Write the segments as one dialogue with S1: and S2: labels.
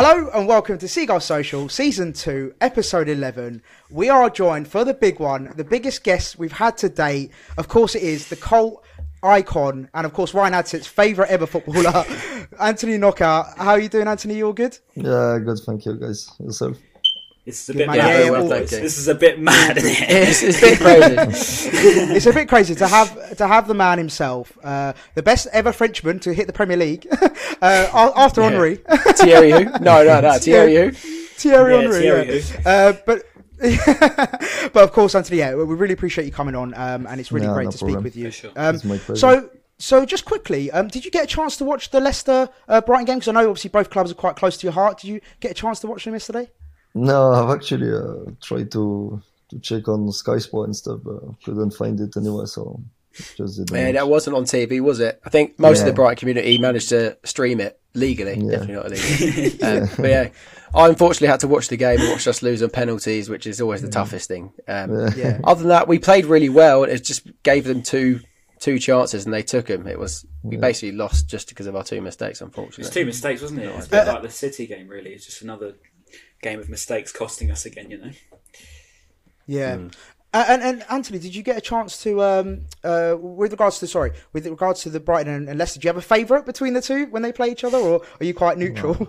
S1: Hello and welcome to Seagull Social, Season 2, Episode 11. We are joined for the big one, the biggest guest we've had to date. Of course, it is the cult icon and, of course, Ryan Adson's favourite ever footballer, Anthony Knockaert. How are you doing, Anthony? You all good?
S2: Yeah, good. Thank you, guys. Yourself?
S3: It's a
S1: Good
S3: bit
S1: man.
S3: mad.
S1: Yeah,
S3: Yeah,
S1: well,
S3: well, this is a bit mad, isn't it?
S4: It's, it's a bit crazy.
S1: it's a bit crazy to have to have the man himself, uh, the best ever Frenchman to hit the Premier League uh, after
S3: Yeah.
S1: Henry,
S4: Thierry who? No, no, no. Thierry who?
S1: Thierry
S3: Yeah,
S1: Henry.
S3: Thierry
S1: yeah. Uh, but but of course, Anthony, yeah, we really appreciate you coming on, um, and it's really
S2: Yeah,
S1: great
S2: no
S1: to speak with you.
S3: For sure.
S1: Um,
S2: It's my pleasure.
S1: so. So just quickly, um, did you get a chance to watch the Leicester uh, Brighton game? Because I know obviously both clubs are quite close to your heart. Did you get a chance to watch them yesterday?
S2: No, I've actually uh, tried to to check on Sky Sport and stuff, but couldn't find it anywhere. So just didn't.
S4: Yeah,
S2: watch.
S4: that wasn't on TV, was it? I think most of the Brighton community managed to stream it legally.
S2: Yeah.
S4: Definitely not illegally. um, but yeah, I unfortunately had to watch the game and watch us lose on penalties, which is always the toughest thing. Um,
S2: Yeah.
S1: Yeah.
S4: Other than that, we played really well. It just gave them two two chances and they took them. It was we basically lost just because of our two mistakes, Unfortunately,
S3: It's
S4: unfortunately.
S3: two mistakes, wasn't it? It's a bit like the City game, really. It's just another game of mistakes costing us again, you know?
S1: Yeah. Uh, and, and Anthony, did you get a chance to, um, uh, with regards to sorry, with regards to the Brighton and, and Leicester, do you have a favourite between the two when they play each other, or are you quite neutral?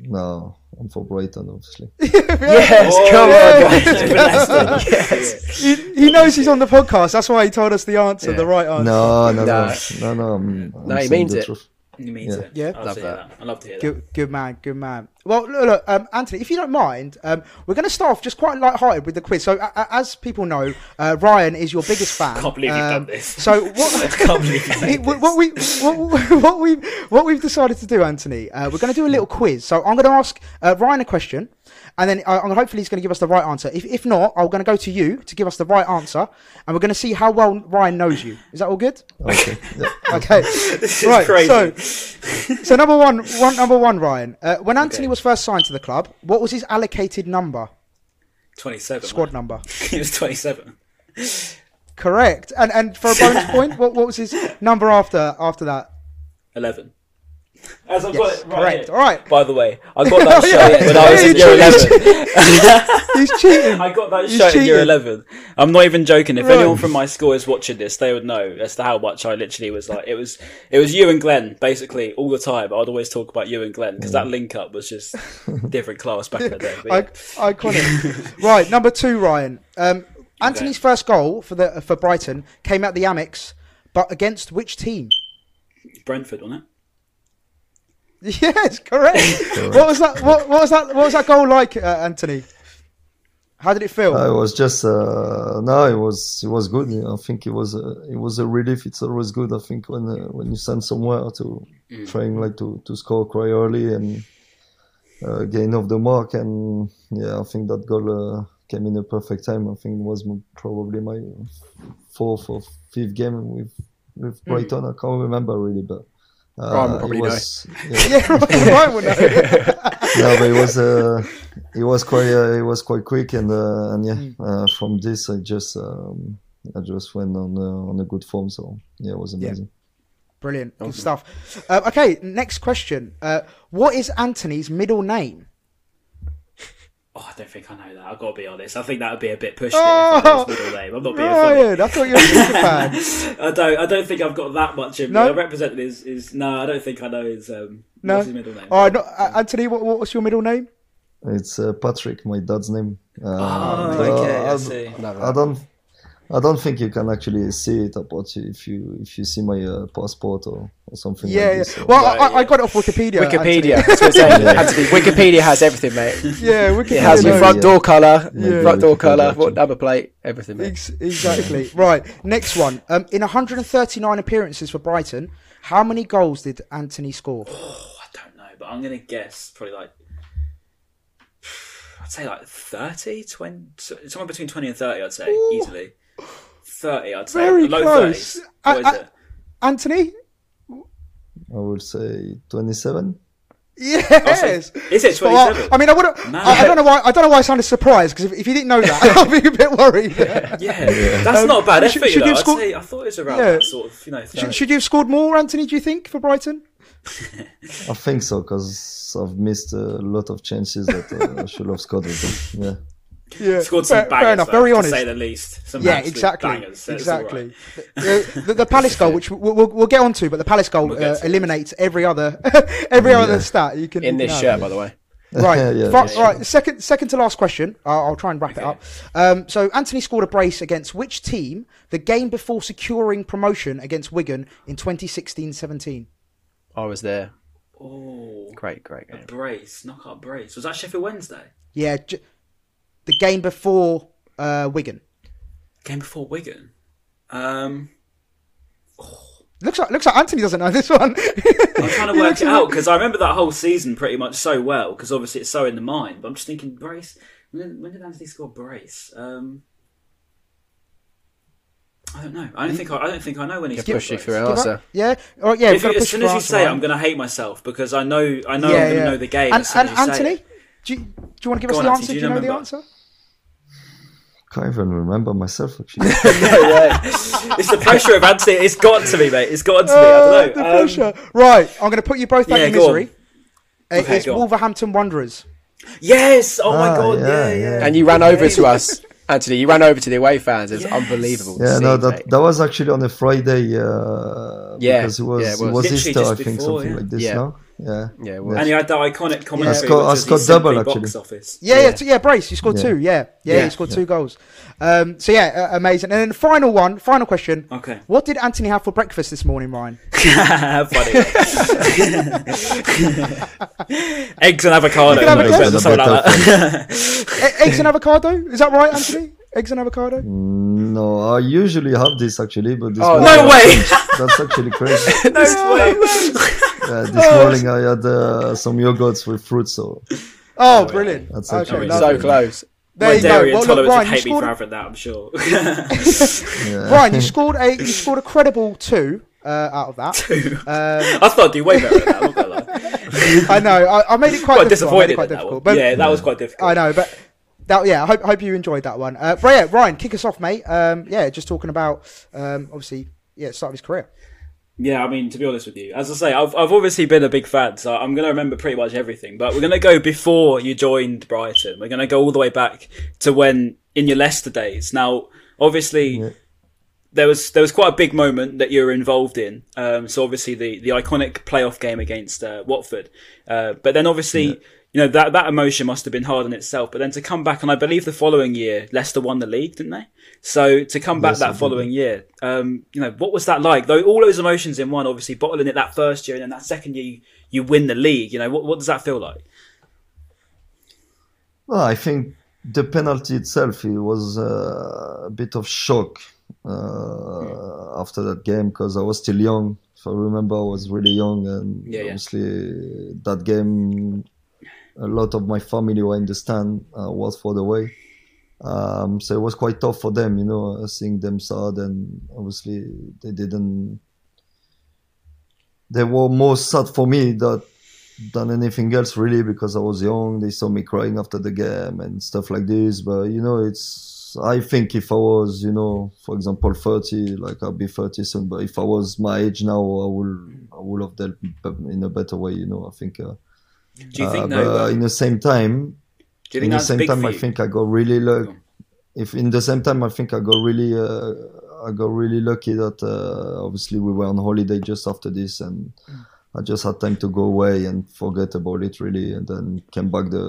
S2: No, I'm for Brighton, obviously.
S4: Yes,
S3: Oh,
S4: come
S3: yeah.
S4: on, guys.
S1: he, he knows he's on the podcast. That's why he told us the answer,
S4: Yeah.
S1: the right answer.
S2: No, no, no,
S4: No.
S2: no, no. I'm, I'm
S4: No, he means it.
S2: truth.
S3: You mean
S2: Yeah.
S3: to?
S1: Yeah.
S3: I love,
S4: Love
S3: to hear
S4: that.
S3: that. I love to hear that.
S1: Good, good man, good man. Well, look, look um, Anthony, if you don't mind, um, we're going to start off just quite light-hearted with the quiz. So, a- a- as people know, uh, Ryan is your biggest fan.
S3: Can't believe you've
S1: Um,
S3: done this.
S1: So, what?
S3: Can't believe you've
S1: It-
S3: made
S1: what what we what, what we what we've decided to do, Anthony, uh, we're going to do a little quiz. So I'm going to ask uh, Ryan a question, and then uh, hopefully he's going to give us the right answer. If if not, I'm going to go to you to give us the right answer, and we're going to see how well Ryan knows you. Is that all good?
S2: Okay.
S1: Okay.
S3: This is
S1: right.
S3: crazy.
S1: So, so number one, one number one, Ryan. Uh, when Anthony was first signed to the club, what was his allocated number,
S3: 27.
S1: squad
S3: right?
S1: number?
S3: He was 27.
S1: Correct. And and for a bonus point, what what was his number after after that?
S3: 11. As I've
S1: Yes,
S3: got it right
S1: correct.
S3: here.
S1: All right.
S3: By the way, I got that shirt
S1: yeah.
S3: when I was in
S1: Yeah,
S3: year 11.
S1: He's cheating.
S3: I got that
S1: He's
S3: shirt in year
S1: cheating.
S3: 11. I'm not even joking. If
S1: Right.
S3: anyone from my school is watching this, they would know as to how much I literally was like. It was it was you and Glenn basically all the time. I'd always talk about you and Glenn because that link up was just different class back in the day. But yeah.
S1: I, iconic. right, number two, Ryan. Um, Anthony's first goal for the for Brighton came at the Amex, but against which team?
S3: Brentford, wasn't it?
S1: Yes, correct. what was that? What, what was that? What was that goal like, uh, Anthony? How did it feel?
S2: It was just uh, no, it was it was good. Yeah. I think it was a, it was a relief. It's always good. I think when uh, when you send somewhere to trying like to to score quite early and uh, gain off the mark, and yeah, I think that goal uh, came in a perfect time. I think it was probably my fourth or fifth game with with Brighton. I can't remember really, but. Uh,
S4: Ryan will probably
S2: it
S4: know.
S2: yeah,
S1: yeah, right, right, well, no.
S2: no, but it was uh, it was quite uh, it was quite quick and uh, and yeah uh, from this I just um, I just went on uh, on a good form so yeah it was amazing.
S1: Brilliant, good stuff. Uh, okay, next question. Uh, what is Anthony's middle name?
S3: Oh, I don't think I know that. I've got to be honest. I think that would be a bit pushed. it I
S1: Oh,
S3: middle name. I'm not being funny.
S1: I thought you were a Super fan.
S3: I don't. I don't think I've got that much in me.
S1: No?
S3: I represented his, his. No, I don't think I know his. Um,
S1: No.
S3: what's his middle name?
S1: All right, no, Anthony, what, what was your middle name?
S2: It's uh, Patrick, my dad's name. Uh,
S3: Oh,
S2: but
S3: okay, I
S2: I,
S3: see.
S2: I don't I don't think you can actually see it apart if you if you see my uh, passport or, or something
S1: Yeah,
S2: like
S1: yeah.
S2: this. so-
S1: Well,
S3: Right,
S1: I, I got it off Wikipedia.
S4: Wikipedia.
S1: Anthony.
S4: That's what I'm saying.
S2: Yeah.
S4: Wikipedia has everything, mate.
S1: yeah, Wikipedia.
S4: It has your front door colour,
S1: Yeah.
S4: front door
S2: Wikipedia,
S4: colour, what number plate, everything, mate.
S1: Ex- exactly. right. Next one. Um, in 139 appearances for Brighton, how many goals did Anthony score?
S3: Oh, I don't know, but I'm gonna guess probably like. I'd say like 30, 20, somewhere between 20 and 30, I'd say, easily. 30, I'd say.
S1: Very
S3: Low
S1: close.
S3: 30s. What is
S1: I- I-
S3: it?
S1: Anthony?
S2: I would say 27.
S1: Yes.
S3: Is it
S1: Spot on.
S3: 27?
S1: I mean, I would. I,
S3: Man.
S1: I don't know why. I don't know why I sounded surprised because if, if you didn't know that, I'd be a bit worried.
S3: Yeah, that's not a bad
S1: should-
S3: effort,
S1: should
S3: you
S1: you
S3: know. I'd say, I thought it was around
S1: Yeah.
S3: that sort of, you know,
S1: Should, should you have scored more, Anthony? Do you think for Brighton?
S2: I think so because I've missed a lot of chances that uh, I should have scored with them. Yeah.
S1: Yeah,
S3: Scored some
S1: fair,
S3: bangers,
S1: fair enough.
S3: though,
S1: Very
S3: to
S1: honest.
S3: say the least. Some
S1: Yeah, exactly,
S3: bangers, so
S1: exactly.
S3: right.
S1: The, the, the Palace goal, which we'll, we'll, we'll get onto, but the Palace goal
S3: We'll
S1: uh,
S3: to it.
S1: eliminates every other every other stat you can
S4: In this
S1: can
S4: shirt, by the way.
S1: Right,
S2: Yeah,
S1: Fi-
S2: yeah.
S1: right. Second, second to last question. I'll, I'll try and wrap it up. Um, so Anthony scored a brace against which team the game before securing promotion against Wigan in 2016-17?
S4: I was there.
S3: Oh,
S4: Great, great game.
S3: A brace, knockout brace. Was that Sheffield Wednesday?
S1: Yeah, j- the game before uh, Wigan.
S3: Game before Wigan. Um,
S1: Looks like looks like Anthony doesn't know this one.
S3: I'm trying to work it out because I remember that whole season pretty much so well because obviously it's so in the mind. But I'm just thinking brace. When, when did Anthony score brace? Um, I don't know. I don't think I, I don't think I know when he
S4: Can
S3: scored
S4: push you
S3: brace.
S4: through an answer.
S1: yeah, oh, yeah.
S3: If you, as soon as you say it. I'm going to hate myself because I know I know
S1: yeah,
S3: I'm going to
S1: yeah.
S3: know the game.
S1: And,
S3: as soon
S1: and
S3: as you say
S1: Anthony,
S3: it.
S1: do you, do you want to give
S3: Go
S1: us
S3: on,
S1: the
S3: Anthony,
S1: answer?
S3: do
S1: Do
S3: you
S1: you know the answer?
S2: I can't even remember myself actually.
S3: it's the pressure of Anthony. It's got to me, mate. It's got to me.
S1: Uh,
S3: I
S1: the
S3: don't know. Um,
S1: pressure. right, I'm going to put you both out
S3: yeah,
S1: of misery. Uh,
S3: Okay,
S1: it's. Wolverhampton Wanderers.
S3: yes. Oh my
S2: Ah,
S3: god.
S2: yeah,
S3: Yeah, yeah.
S2: yeah.
S4: And you ran over to us, Anthony. You ran over to the away fans. It's unbelievable.
S2: yeah,
S4: see,
S2: no, that
S4: mate.
S2: that was actually on a Friday. Uh,
S4: Yeah,
S2: because it was
S4: yeah, it
S2: it
S4: was.
S2: was,
S3: Literally
S2: Easter,
S3: just
S2: I think,
S3: before,
S2: something
S3: yeah.
S2: like this.
S4: Yeah.
S2: No, yeah,
S4: Yeah, it was.
S3: And he had that iconic commentary.
S2: scored-
S3: which
S2: I
S3: was
S2: scored double,
S3: simply
S2: actually.
S3: Box office.
S1: Yeah, yeah, t- yeah, Brace. You scored
S2: Yeah.
S1: two. Yeah, yeah,
S3: Yeah.
S1: you scored two goals. Um, so yeah, uh, amazing. And then the final one, final question.
S3: Okay.
S1: What did Anthony have for breakfast this morning, Ryan?
S3: Funny. Eggs and avocado.
S1: Eggs and
S3: mate,
S1: avocado.
S3: something like that.
S1: Eggs and avocado. Is that right, Anthony? Eggs and avocado.
S2: No, I usually have this actually, but this
S4: Oh,
S2: morning
S3: no way.
S2: changed. That's actually crazy.
S3: no way.
S2: Yeah, this morning I had uh, some yogurts with fruit, so
S1: Oh, brilliant.
S2: That's
S1: okay,
S2: actually
S1: lovely.
S4: so close.
S1: There
S3: My
S1: you go.
S3: dairy
S1: Well, look,
S3: intolerance would
S1: Ryan, you
S3: hate me for
S1: scored.
S3: that. I'm sure.
S2: yeah.
S1: Ryan, you scored a you scored a credible two uh, out of that. Um,
S3: I thought I'd do way better than that. I'm not gonna lie.
S1: I know. I, I made it quite,
S3: Quite
S1: difficult. I it
S3: disappointed
S1: quite
S3: that
S1: difficult.
S3: one.
S1: But
S3: yeah, that was quite difficult.
S1: I know, but that yeah. I hope hope you enjoyed that one. Uh, but yeah, Ryan, kick us off, mate. Um, yeah, just talking about um, obviously yeah, start of his career.
S3: Yeah, I mean, to be honest with you, as I say, I've, I've obviously been a big fan, so I'm going to remember pretty much everything. But we're going to go before you joined Brighton. We're going to go all the way back to when in your Leicester days. Now, obviously,
S2: Yeah.
S3: there was there was quite a big moment that you were involved in. Um, so obviously the the iconic playoff game against uh, Watford. Uh, but then obviously. You know that that emotion must have been hard in itself, but then to come back and I believe the following year Leicester won the league, didn't they? So to come back
S2: Yes,
S3: that following year, um, you know what was that like? Though all those emotions in one, obviously bottling it that first year and then that second year you, you win the league. You know what what does that feel like?
S2: Well, I think the penalty itself it was uh, a bit of shock uh, after that game because I was still young. If I remember, I was really young, and
S3: Yeah, yeah.
S2: obviously that game, a lot of my family were in the stand, uh, was for the way. Um, so it was quite tough for them, you know, uh, seeing them sad, and obviously they didn't. They were more sad for me that than anything else really because I was young. They saw me crying after the game and stuff like this. But you know, it's I think if I was, you know, for example, thirty, like I'll be thirty soon. But if I was my age now, I will I would have dealt in a better way. You know, I think. Uh,
S3: Do you think
S2: uh,
S3: no?
S2: in the same time,
S3: do you
S2: in the same time, I think I got really lucky. If in the same time, I think I got really, uh, I got really lucky that uh, obviously we were on holiday just after this, and I just had time to go away and forget about it really, and then came back the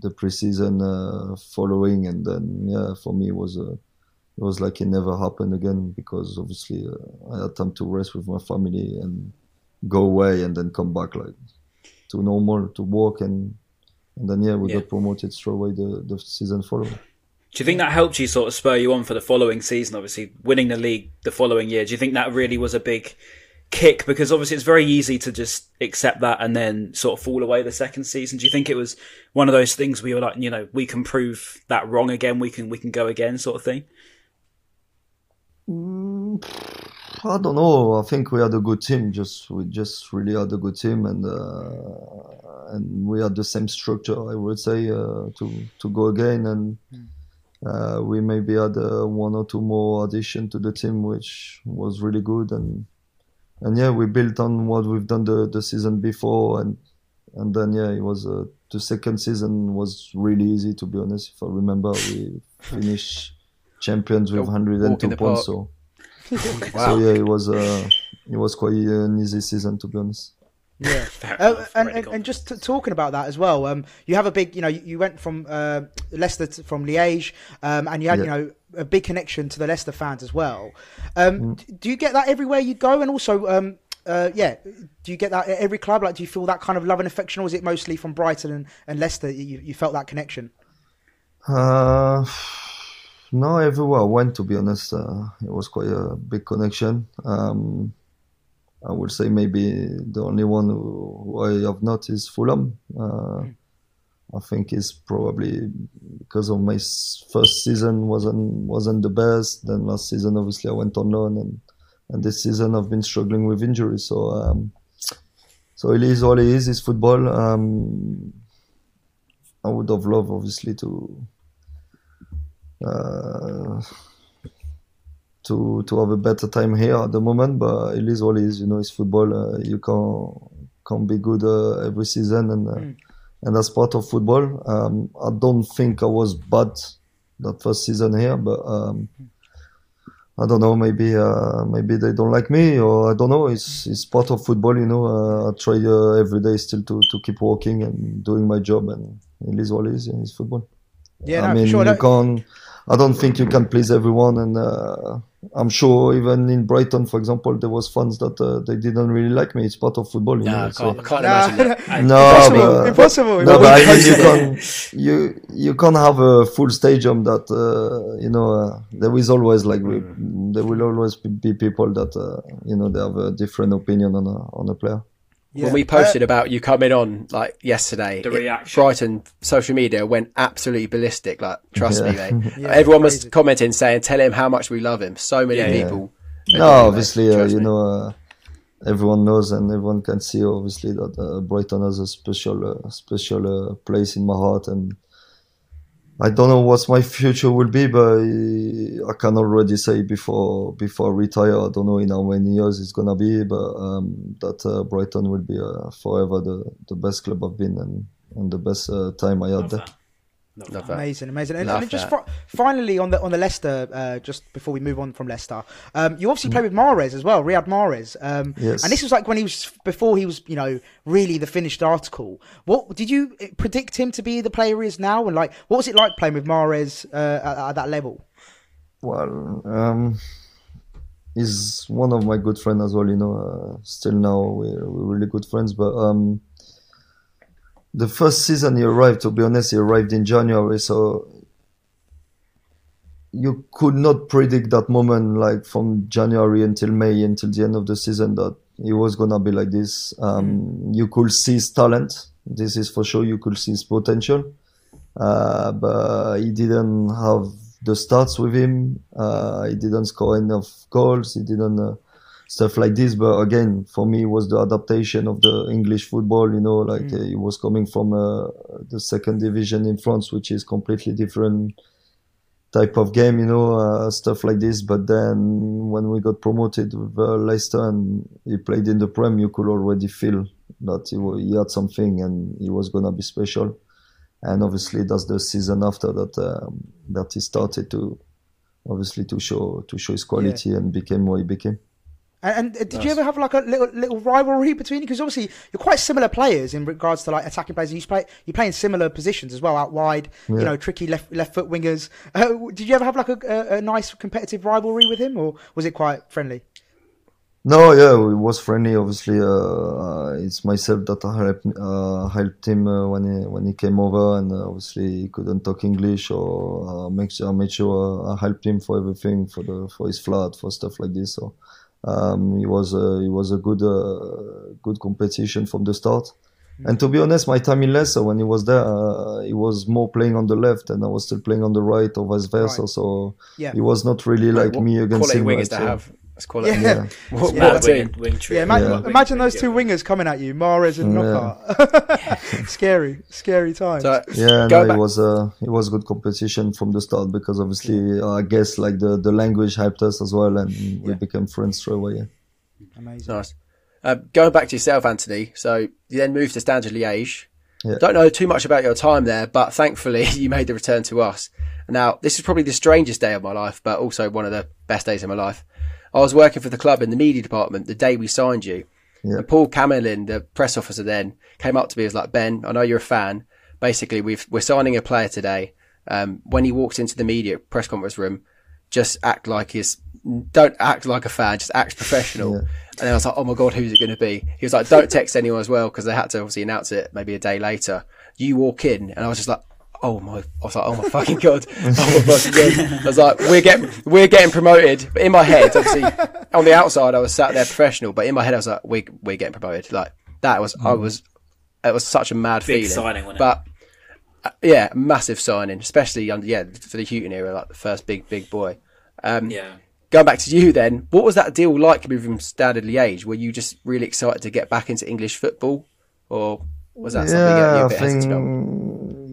S2: the preseason uh, following, and then yeah, for me it was uh, it was like it never happened again because obviously uh, I had time to rest with my family and go away and then come back like to normal to work and and then yeah we
S3: Yeah.
S2: got promoted straight away the, the season following.
S3: Do you think that helped you sort of spur you on for the following season? Obviously, winning the league the following year. Do you think that really was a big kick? Because obviously, it's very easy to just accept that and then sort of fall away the second season. Do you think it was one of those things where you were like, you know, we can prove that wrong again. We can we can go again, sort of thing.
S2: Mm, I don't know. I think we had a good team. Just we just really had a good team, and uh, and we had the same structure. I would say uh, to to go again, and uh, we maybe had uh, one or two more addition to the team, which was really good. And and yeah, we built on what we've done the, the season before, and and then yeah, it was uh, the second season was really easy to be honest. If I remember, we finished champions with 102 points. So, wow. so yeah, it was uh, it was quite an easy season to be honest.
S1: Yeah, uh, and, and, and, just t- talking about that as well, um, you have a big, you know, you went from uh, Leicester to, from Liège, um, and you had, yeah. you know, a big connection to the Leicester fans as well. Um, mm. Do you get that everywhere you go? And also, um, uh, yeah, do you get that at every club? Like, do you feel that kind of love and affection, or is it mostly from Brighton and, and Leicester? You, you felt that connection?
S2: Uh, no, everywhere I went, to be honest, uh, it was quite a big connection. Um, I would say maybe the only one who, who I have not is Fulham. Uh, mm. I think it's probably because of my first season wasn't wasn't the best. Then last season, obviously, I went on loan, and and this season I've been struggling with injuries. So um, so it is all it is. It's football. Um, I would have loved, obviously, to uh, to to have a better time here at the moment. But it is all it is. You know, it's football. Uh, you can't can't be good uh, every season, and uh, mm. and that's part of football. Um, I don't think I was bad that first season here, but. Um, I don't know. Maybe uh, maybe they don't like me, or I don't know. It's it's part of football, you know. Uh, I try uh, every day still to, to keep working and doing my job, and it is what it is. It's football.
S1: Yeah,
S2: I
S1: no, mean, sure.
S2: you can't. I don't think you can please everyone, and uh, I'm sure even in Brighton, for example, there was fans that uh, they didn't really like me. It's part of football. You
S4: no,
S2: know,
S4: I can't, I can't imagine that.
S2: no,
S1: impossible.
S2: But,
S1: impossible.
S2: No, but I mean, you can't you you can't have a full stadium that uh, you know. Uh, there is always like mm. there will always be people that uh, you know they have a different opinion on a on a player.
S4: Yeah. When we posted uh, about you coming on like yesterday,
S3: the reaction.
S4: Brighton social media went absolutely ballistic. Like, trust yeah. me, mate. yeah, Everyone was crazy. commenting saying, "Tell him how much we love him." So many people.
S2: No, obviously, uh, you me. know, uh, everyone knows and everyone can see. Obviously, that uh, Brighton has a special, uh, special uh, place in my heart, and I don't know what my future will be, but I can already say before before I retire. I don't know in how many years it's gonna be, but um, that uh, Brighton will be uh, forever the, the best club I've been and, and the best uh, time I had there.
S1: Amazing, amazing. And, and just finally on the on the Leicester, uh, just before we move on from Leicester, um, you obviously played with Mahrez as well, Riyad Mahrez. Um, yes. And this was like when he was before he was, you know, really the finished article. What did you predict him to be the player he is now? And like, what was it like playing with Mahrez uh, at, at, that level?
S2: Well, um, he's one of my good friends as well. You know, uh, still now we're, we're really good friends, but. Um, the first season he arrived, to be honest, he arrived in January, so you could not predict that moment, like from January until May, until the end of the season, that he was gonna be like this. Um, mm. You could see his talent. This is for sure. You could see his potential, uh, but he didn't have the starts with him. Uh, he didn't score enough goals. He didn't. Uh, stuff like this. But again, for me, was the adaptation of the English football. You know, like mm. he was coming from uh, the second division in France, which is completely different type of game. You know, uh, stuff like this. But then when we got promoted with uh, Leicester and he played in the Prem, you could already feel that he, he had something and he was gonna be special. And obviously, that's the season after that um, that he started to obviously to show to show his quality yeah. and became what he became.
S1: And, and did nice. you ever have like a little little rivalry between you? Because obviously you're quite similar players in regards to like attacking players. You play you play in similar positions as well, out wide. Yeah. You know, tricky left left foot wingers. Uh, did you ever have like a, a, a, nice competitive rivalry with him, or was it quite friendly?
S2: No, yeah, it was friendly. Obviously, uh, it's myself that I helped, uh, helped him uh, when he when he came over, and uh, obviously he couldn't talk English, or uh, make sure I made sure I helped him for everything, for the for his flat, for stuff like this. So um, it was a, it was a good uh, good competition from the start. Mm-hmm. And to be honest, my time in Leicester when he was there, uh, he was more playing on the left, and I was still playing on the right, or vice versa. Right. So yeah. he was not really like me against him.
S4: Wingers to have. Let's call it.
S1: Yeah.
S4: yeah. What, yeah.
S1: Wing, wing yeah, imagine, yeah. imagine those two wingers coming at you, Mahrez and Knockaert. scary, scary times. So,
S2: yeah, no, it was a it was good competition from the start because obviously uh, I guess like the, the language helped us as well, and we became friends straight away.
S1: Amazing.
S4: Nice. Uh, going back to yourself, Anthony. So you then moved to Standard Liège.
S2: Yeah.
S4: Don't know too much about your time there, but thankfully you made the return to us. Now, this is probably the strangest day of my life, but also one of the best days of my life. I was working for the club in the media department the day we signed you.
S2: Yeah.
S4: And Paul Camillin, the press officer then, came up to me and was like, Ben, I know you're a fan. Basically, we've, we're signing a player today. Um, when he walks into the media press conference room, just act like he's, don't act like a fan, just act professional.
S2: Yeah.
S4: And I was like, oh my God, who's it going to be? He was like, don't text anyone as well, because they had to obviously announce it maybe a day later. You walk in, and I was just like, oh my, I was like, oh my fucking God. Oh my fucking God. I was like, we're getting, we're getting promoted. But in my head, obviously, on the outside, I was sat there professional, but in my head, I was like, we, we're getting promoted. Like, that was, I was, it was such a mad
S3: Big
S4: feeling.
S3: signing, wasn't?
S4: But, uh, yeah, massive signing, especially under, yeah, for the Hughton era, like the first big, big boy. Um,
S3: Yeah.
S4: Going back to you then, what was that deal like moving from Standard Liège? Were you just really excited to get back into English football, or was that something that you
S2: yeah, I
S4: bit
S2: think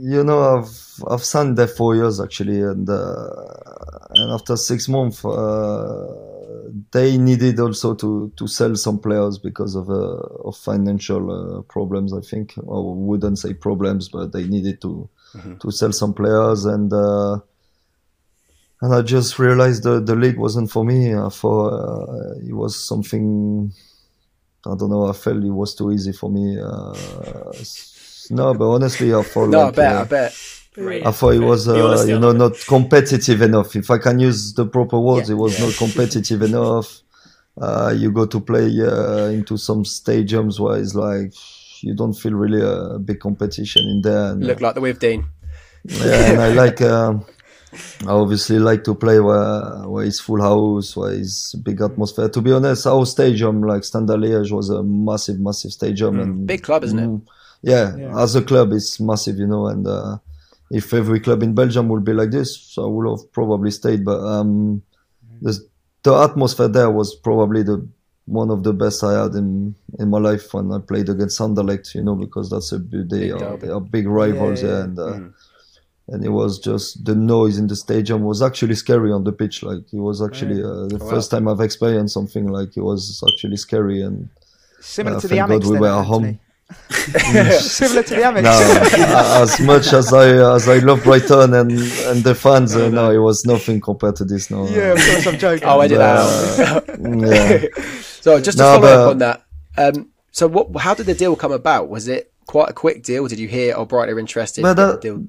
S2: you know I've I've signed there four years actually, and uh, and after six months, uh, they needed also to to sell some players because of uh, of financial uh, problems. I think I wouldn't say problems, but they needed to to sell some players and. Uh, and I just realized the the league wasn't for me. I thought uh, it was something I don't know. I felt it was too easy for me. Uh, no, but honestly, I thought
S4: No,
S2: like,
S4: I bet,
S2: uh,
S4: I bet.
S3: Great.
S2: I thought it was, uh, you know, not competitive enough. If I can use the proper words,
S4: Yeah,
S2: it was
S4: yeah.
S2: not competitive enough. Uh, you go to play uh, into some stadiums where it's like you don't feel really a big competition in there. And,
S4: Look like the Withdean.
S2: yeah, and I like. um I obviously like to play where where it's full house, where it's big atmosphere. To be honest, our stadium, like Standard Liège, was a massive, massive stadium, and
S4: Big club, isn't it?
S2: Mm, yeah,
S1: Yeah.
S2: as a club, it's massive, you know. And uh, if every club in Belgium would be like this, I would have probably stayed. But um, the the atmosphere there was probably the one of the best I had in in my life when I played against Anderlecht, you know, because that's a big- they
S4: Big
S2: are they are big rivals,
S1: Yeah,
S2: yeah,
S1: yeah.
S2: and. Uh,
S4: Mm.
S2: And it was just the noise in the stadium was actually scary on the pitch. Like it was actually uh, the
S4: Oh,
S2: first time I've experienced something like it was actually scary. And
S1: Similar
S2: Uh,
S1: to the
S2: thank
S1: Amex.
S2: God we
S1: then,
S2: were at home.
S1: Similar to the Amex.
S2: no, as much as I as I love Brighton and and the fans, uh, no, it was nothing compared to this. No,
S1: Yeah, of course, I'm joking.
S4: Oh, I did that.
S2: Uh, yeah.
S4: So just to
S2: No,
S4: follow up on that, um, so what? How did the deal come about? Was it quite a quick deal? Did you hear, oh, Brighton are interested?
S2: But
S4: Get the
S2: that-
S4: deal?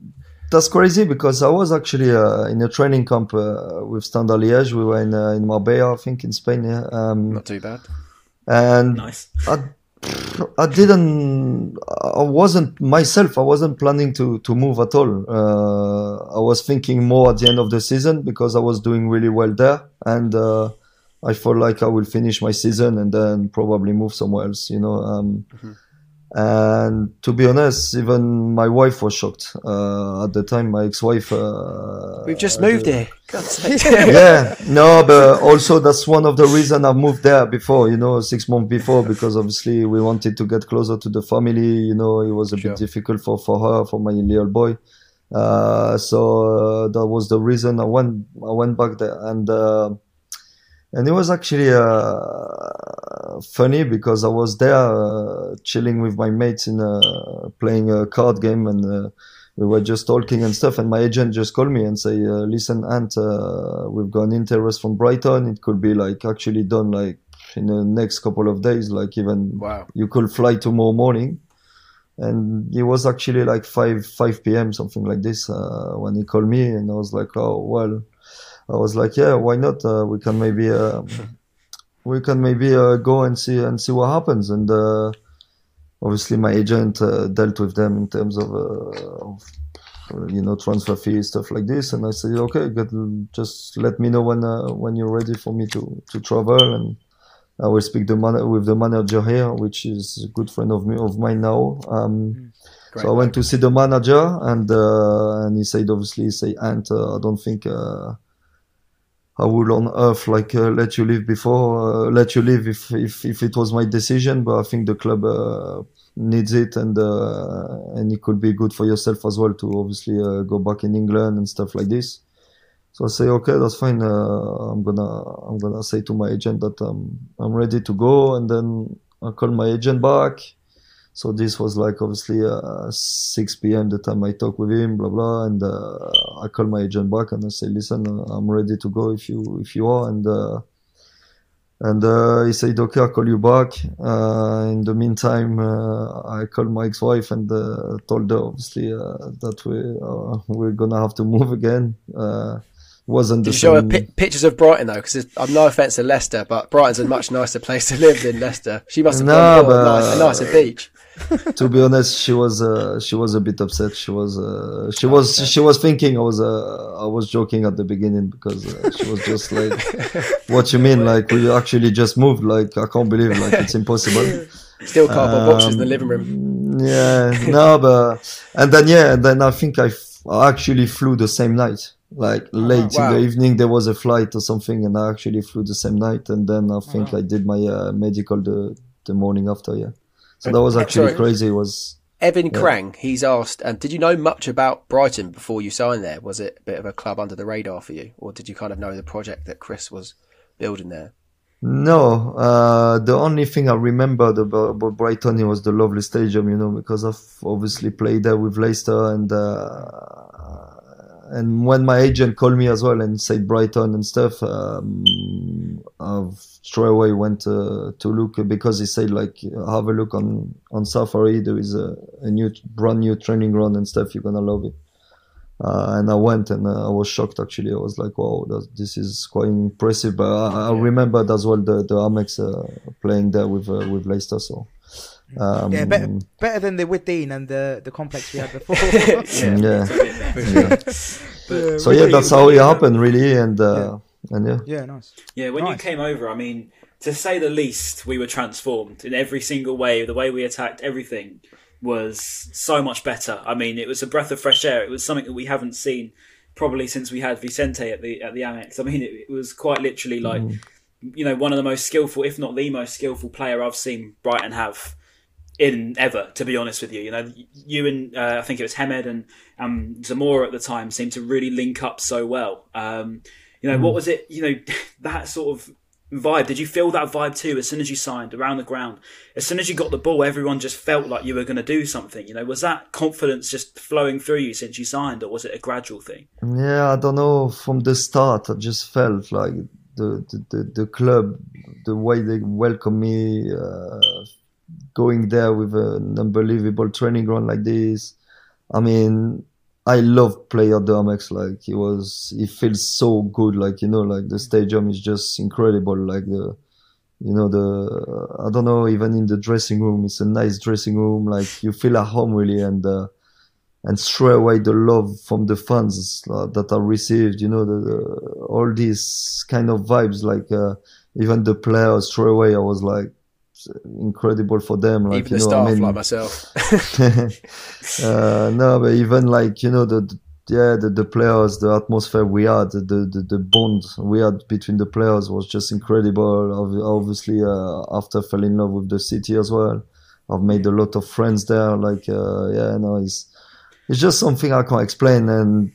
S2: That's crazy because I was actually uh, in a training camp uh, with Standard Liège. We were in uh, in Marbella, I think, in Spain. Yeah. Um,
S4: Not too bad.
S2: and
S3: Nice.
S2: I, I didn't. I wasn't myself. I wasn't planning to to move at all. Uh, I was thinking more at the end of the season because I was doing really well there, and uh, I felt like I will finish my season and then probably move somewhere else. You know. Um, And to be honest, even my wife was shocked uh, at the time. My ex-wife. Uh,
S4: We've just moved here.
S2: Yeah, no, but also that's one of the reason I moved there before, you know, six months before, because obviously we wanted to get closer to the family. You know, it was a
S4: Sure.
S2: bit difficult for, for her, for my little boy. Uh, so uh, that was the reason I went, I went back there, and uh, and it was actually uh, funny because I was there uh, chilling with my mates in uh, playing a card game and. Uh, we were just talking and stuff and my agent just called me and say uh, listen ant uh, we've got an interest from brighton it could be like actually done like in the next couple of days like even
S4: Wow.
S2: you could fly tomorrow morning and it was actually like 5 5 p.m something like this uh, when he called me and i was like oh well i was like yeah why not? Uh, we can maybe uh, we can maybe uh, go and see and see what happens. And uh, obviously my agent uh, dealt with them in terms of, uh, of you know transfer fees stuff like this. And i said okay good, just let me know when uh, when you're ready for me to to travel. And i will speak the man- with the manager here which is a good friend of me of mine now. Um, so i went to see the manager and uh, and he said obviously he say ant uh, i don't think uh, I would on earth like uh, let you leave before uh, let you leave if, if if it was my decision, but I think the club uh, needs it and uh, and it could be good for yourself as well to obviously uh, go back in England and stuff like this. So I say, okay, that's fine. Uh, I'm gonna I'm gonna say to my agent that um, I'm ready to go, and then I call my agent back. So this was like obviously uh, 6 p.m. the time I talk with him, blah blah, and uh, I call my agent back and I say, listen, uh, I'm ready to go if you if you are, and uh, and uh, he said, okay, I'll call you back. Uh, in the meantime, uh, I called my ex-wife and uh, told her obviously uh, that we uh, we're gonna have to move again. Uh, wasn't
S4: Did
S2: the
S4: show her
S2: same-
S4: pictures of Brighton though? Because I'm no offense to Leicester, but Brighton's a much nicer place to live than Leicester. She must have
S2: No,
S4: gone a,
S2: but-
S4: nice, a nicer beach.
S2: to be honest, she was uh, she was a bit upset. She was uh, she was she was thinking I was uh, I was joking at the beginning because uh, she was just like, "What you mean? Like we actually just moved? Like I can't believe like it's impossible."
S4: Still cardboard boxes in the
S2: Um,
S4: living room.
S2: Yeah, no, but and then yeah, and then I think I, f- I actually flew the same night. Like late
S4: wow.
S2: in the evening, there was a flight or something, and I actually flew the same night. And then I think I did my uh, medical the the morning after. Yeah, so that was actually
S4: Sorry.
S2: crazy. It was
S4: Evan Krang, he's asked, um, did you know much about Brighton before you signed there? Was it a bit of a club under the radar for you, or did you kind of know the project that Chris was building there?
S2: No, uh, the only thing I remembered about, about Brighton was the lovely stadium, you know, because I've obviously played there with Leicester, and uh, and when my agent called me as well and said Brighton and stuff, um, I've straight away went uh, to look because he said like have a look on on Safari. There is a, a new brand new training ground and stuff. You're gonna love it. Uh, and I went and uh, I was shocked actually. I was like, wow, that, this is quite impressive. But I, I remembered as well the, the Amex uh, playing there with uh, with Leicester. So, um,
S1: Yeah, better, better than the Withdean and the, the complex we had before.
S2: yeah.
S3: But
S2: So yeah, that's how it happened really. And, uh, and yeah.
S1: yeah, nice.
S3: Yeah, when you came over, I mean, to say the least, we were transformed in every single way. The way we attacked everything was so much better. I mean, it was a breath of fresh air. It was something that we haven't seen probably since we had Vicente at the at the Amex. I mean, it, it was quite literally like you know one of the most skillful, if not the most skillful player I've seen Brighton have in ever. To be honest with you, you know, you and uh, I think it was Hemed and um, Zamora at the time seemed to really link up so well. Um, you know, what was it? You know, that sort of vibe. Did you feel that vibe too as soon as you signed around the ground? As soon as you got the ball, everyone just felt like you were going to do something. You know, was that confidence just flowing through you since you signed, or was it a gradual thing?
S2: Yeah, I don't know. From the start, I just felt like the the, the, the club, the way they welcome me, uh, going there with an unbelievable training ground like this. I mean, I love play at the Amex. Like it was, it feels so good. Like you know, like the stadium is just incredible. Like the, you know, the I don't know. Even in the dressing room, it's a nice dressing room. Like you feel at home really, and. Uh, and straight away the love from the fans uh, that I received, you know, the, the, all these kind of vibes, like uh, even the players straight away, I was like incredible for them. Like,
S4: Even
S2: you
S4: the
S2: know,
S4: staff,
S2: I mean,
S4: like myself.
S2: uh, no, but even like you know the, the yeah the, the players, the atmosphere we had, the, the the bond we had between the players was just incredible. Ob- Obviously, uh, after I fell in love with the city as well, I've made a lot of friends there. Like uh, yeah, no, it's it's just something I can't explain, and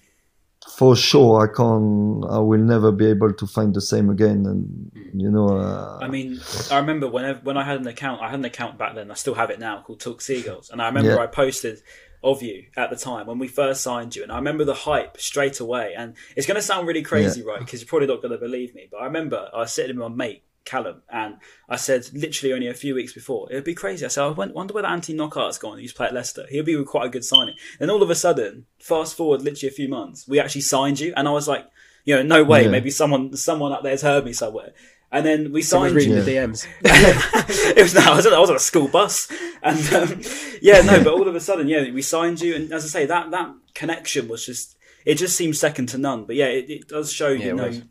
S2: for sure I can't. I will never be able to find the same again. And you know, uh,
S3: I mean, I remember whenever when I had an account, I had an account back then. I still have it now called Talk Seagulls, and I remember
S2: Yeah.
S3: I posted of you at the time when we first signed you, and I remember the hype straight away. And it's going to sound really crazy, right? Because you're probably not going to believe me, but I remember I was sitting with my mate Callum, and I said literally only a few weeks before, it'd be crazy. I said, I wonder where that Anthony Knockaert's gone. He used to play at Leicester. He'll be quite a good signing. Then all of a sudden, fast forward literally a few months, we actually signed you, and I was like, you know, no way.
S2: Yeah.
S3: Maybe someone someone up there's heard me somewhere. And then we signed
S4: reading
S3: you
S4: the DMs.
S3: it was no, I was, on, I was on a school bus, and um, yeah, no, but all of a sudden, yeah, we signed you, and as I say, that that connection was just it just seems second to none. But yeah, it, it does show
S4: Yeah,
S3: you
S4: it
S3: know
S4: was.